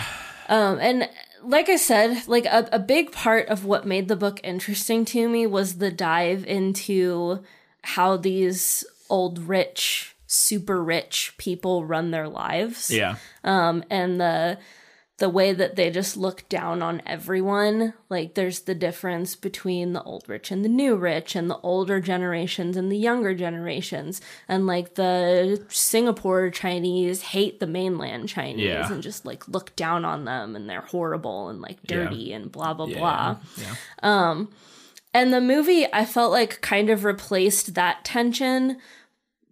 Speaker 3: Um, and like I said, like a, a big part of what made the book interesting to me was the dive into how these old rich, super rich people run their lives.
Speaker 1: Yeah.
Speaker 3: Um, and the the way that they just look down on everyone. Like there's the difference between the old rich and the new rich and the older generations and the younger generations. And like the Singapore Chinese hate the mainland Chinese
Speaker 1: Yeah.
Speaker 3: and just like look down on them and they're horrible and like
Speaker 1: Yeah.
Speaker 3: dirty and blah blah
Speaker 1: Yeah.
Speaker 3: blah.
Speaker 1: Yeah.
Speaker 3: Um and the movie I felt like kind of replaced that tension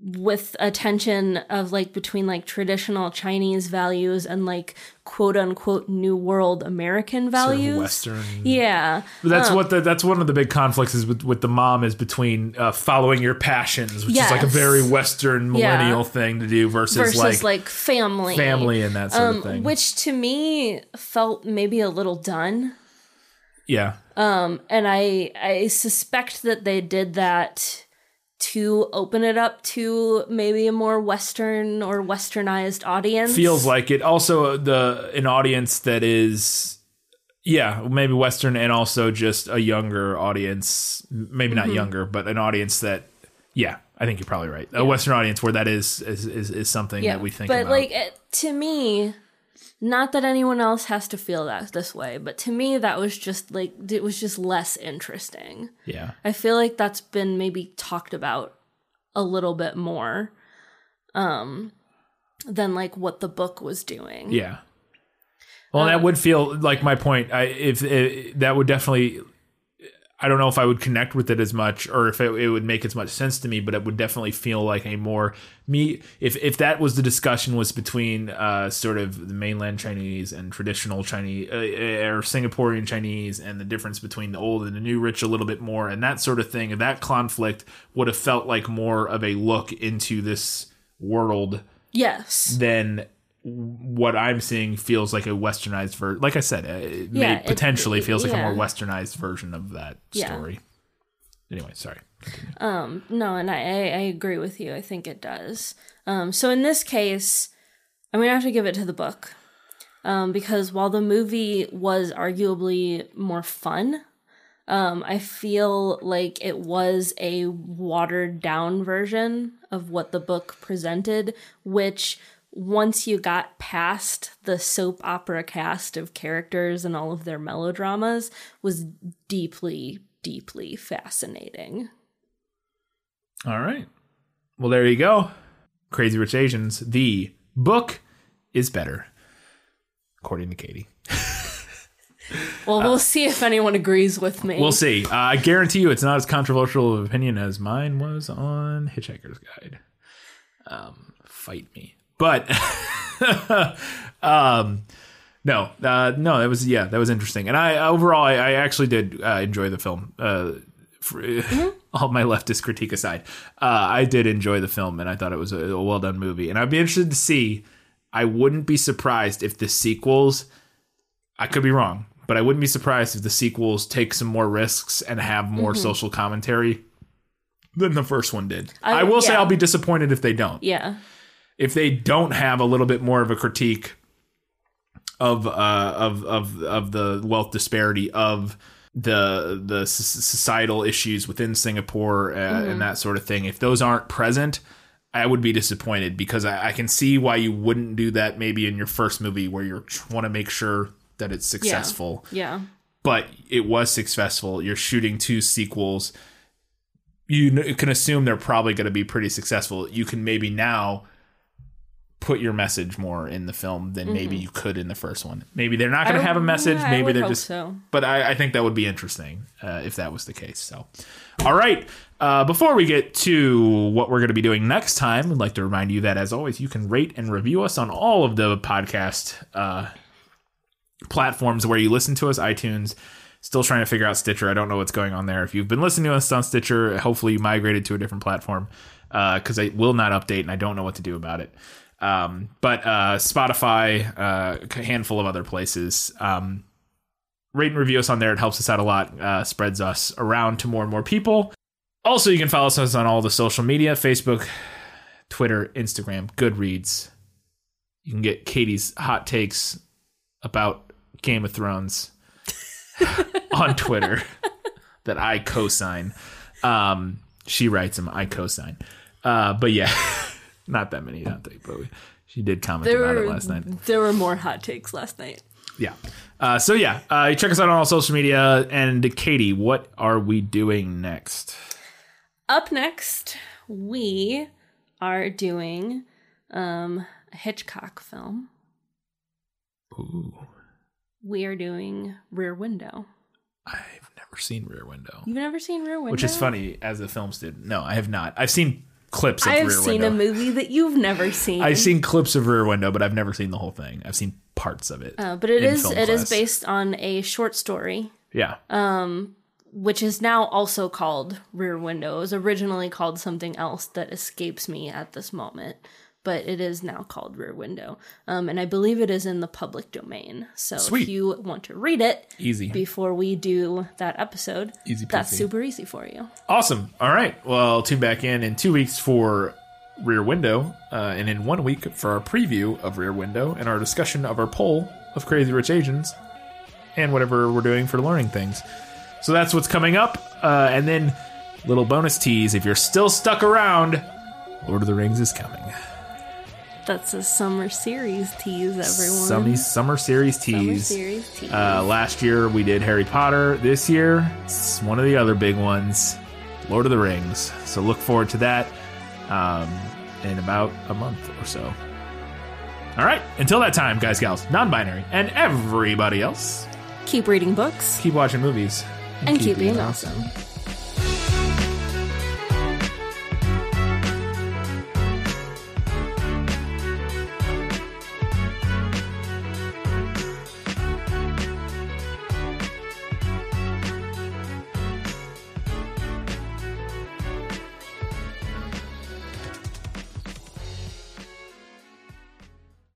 Speaker 3: with a tension of like between like traditional Chinese values and like quote unquote new world American
Speaker 1: Sort of
Speaker 3: values.
Speaker 1: Western.
Speaker 3: Yeah.
Speaker 1: That's
Speaker 3: Um,
Speaker 1: what the, that's one of the big conflicts is with, with the mom is between uh, following your passions, which is like a very Western
Speaker 3: Yeah.
Speaker 1: millennial thing to do versus,
Speaker 3: versus
Speaker 1: like,
Speaker 3: like, family.
Speaker 1: family and that sort of
Speaker 3: Um,
Speaker 1: thing.
Speaker 3: Which to me felt maybe a little done.
Speaker 1: yeah,
Speaker 3: Um, and I I suspect that they did that to open it up to maybe a more Western or Westernized audience.
Speaker 1: feels like it. Also, the an audience that is Yeah, maybe Western and also just a younger audience. Maybe not
Speaker 3: Mhm.
Speaker 1: younger, but an audience that, yeah, I think you're probably right. A Western audience where that is is, is, is something that we think
Speaker 3: but
Speaker 1: about.
Speaker 3: like to me not that anyone else has to feel that this way but to me that was just like it was just less interesting
Speaker 1: yeah.
Speaker 3: i feel like that's been maybe talked about a little bit more um than like what the book was doing
Speaker 1: Yeah. Well, that would feel like my point. I if it, that would definitely. I don't know if I would connect with it as much, or if it, it would make as much sense to me. But it would definitely feel like a more me. If if that was the discussion was between uh, sort of the mainland Chinese and traditional Chinese uh, or Singaporean Chinese, and the difference between the old and the new rich a little bit more, and that sort of thing, and that conflict would have felt like more of a look into this world
Speaker 3: yes
Speaker 1: then what I'm seeing feels like a westernized version. Like I said, it
Speaker 3: Yeah,
Speaker 1: may
Speaker 3: it-
Speaker 1: potentially
Speaker 3: it-
Speaker 1: feels like a more westernized version of that
Speaker 3: Yeah.
Speaker 1: story. Anyway, sorry.
Speaker 3: Um, no, and I, I, I agree with you. I think it does. Um, so in this case, I'm gonna have to give it to the book. Um, because while the movie was arguably more fun, um, I feel like it was a watered down version of what the book presented, which once you got past the soap opera cast of characters and all of their melodramas was deeply, deeply fascinating.
Speaker 1: All right. Well, there you go. Crazy Rich Asians. The book is better, according to Katie.
Speaker 3: Well, we'll see if anyone agrees with me.
Speaker 1: We'll see. Uh, I guarantee you, it's not as controversial of opinion as mine was on Hitchhiker's Guide. Um, fight me, but um, no, uh, no, that was yeah, that was interesting, and I overall, I, I actually did uh, enjoy the film. Uh, for, all my leftist critique aside, uh, I did enjoy the film, and I thought it was a, a well done movie, and I'd be interested to see. I wouldn't be surprised if the sequels. I could be wrong, but I wouldn't be surprised if the sequels take some more risks and have more
Speaker 3: Mhm.
Speaker 1: social commentary than the first one did.
Speaker 3: I-
Speaker 1: I, will say. I'll be disappointed if they don't.
Speaker 3: yeah.
Speaker 1: If they don't have a little bit more of a critique of uh, of of of the wealth disparity of the the societal issues within Singapore uh,
Speaker 3: Mhm.
Speaker 1: and that sort of thing. If those aren't present, I would be disappointed because I, I can see why you wouldn't do that maybe in your first movie where you want to make sure that it's successful
Speaker 3: Yeah.
Speaker 1: but it was successful. You're shooting two sequels. You can assume they're probably going to be pretty successful. You can maybe now put your message more in the film than maybe
Speaker 3: Mhm.
Speaker 1: you could in the first one. Maybe they're not going to have a message.
Speaker 3: yeah,
Speaker 1: maybe they're just.
Speaker 3: so.
Speaker 1: But I, I think that would be interesting uh, if that was the case. So, all right. Uh, before we get to what we're going to be doing next time, I'd like to remind you that, as always, you can rate and review us on all of the podcast uh, platforms where you listen to us iTunes. Still trying to figure out Stitcher. I don't know what's going on there. If you've been listening to us on Stitcher, hopefully you migrated to a different platform because I will not update and I don't know what to do about it. Um, but uh, Spotify, uh, a handful of other places. Um, rate and review us on there. It helps us out a lot, uh, spreads us around to more and more people. Also, you can follow us on all the social media Facebook, Twitter, Instagram, Goodreads. You can get Katie's hot takes about Game of Thrones on Twitter that I co sign. Um, she writes them, I co sign. Uh, but yeah, not that many, not that, but we, she did comment
Speaker 3: There
Speaker 1: about
Speaker 3: were
Speaker 1: it last night.
Speaker 3: there were more hot takes last night.
Speaker 1: Yeah. Uh, so yeah, uh, check us out on all social media. And Katie, what are we doing next?
Speaker 3: Up next, we are doing um, a Hitchcock film.
Speaker 1: Ooh,
Speaker 3: We are doing Rear Window.
Speaker 1: I've never seen Rear Window,
Speaker 3: You've never seen Rear Window?
Speaker 1: which is funny as the film student. No, I have not. I've seen clips of
Speaker 3: I've
Speaker 1: Rear
Speaker 3: seen
Speaker 1: Window.
Speaker 3: a movie that you've never seen.
Speaker 1: I've seen clips of Rear Window, but I've never seen the whole thing. I've seen parts of it.
Speaker 3: Uh, but it is it is
Speaker 1: class.
Speaker 3: based on a short story,
Speaker 1: Yeah.
Speaker 3: um, which is now also called Rear Window. It was originally called something else that escapes me at this moment, but it is now called Rear Window. Um, and I believe it is in the public domain. So
Speaker 1: Sweet.
Speaker 3: if you want to read it
Speaker 1: Easy.
Speaker 3: before we do that episode,
Speaker 1: Easy
Speaker 3: that's super easy for you.
Speaker 1: Awesome. All right. Well, tune back in in two weeks for Rear Window, uh, and in one week for our preview of Rear Window and our discussion of our poll of Crazy Rich Asians. and whatever we're doing for learning things. So that's what's coming up. Uh, and then, little bonus tease if you're still stuck around, Lord of the Rings is coming.
Speaker 3: That's a summer series tease, everyone.
Speaker 1: Summer, summer series tease.
Speaker 3: Summer series tease.
Speaker 1: Uh, last year we did Harry Potter. This year, it's one of the other big ones, Lord of the Rings. So look forward to that um, in about a month or so. All right, until that time, guys, gals, non binary, and everybody else,
Speaker 3: keep reading books
Speaker 1: keep watching movies
Speaker 3: and keep being awesome.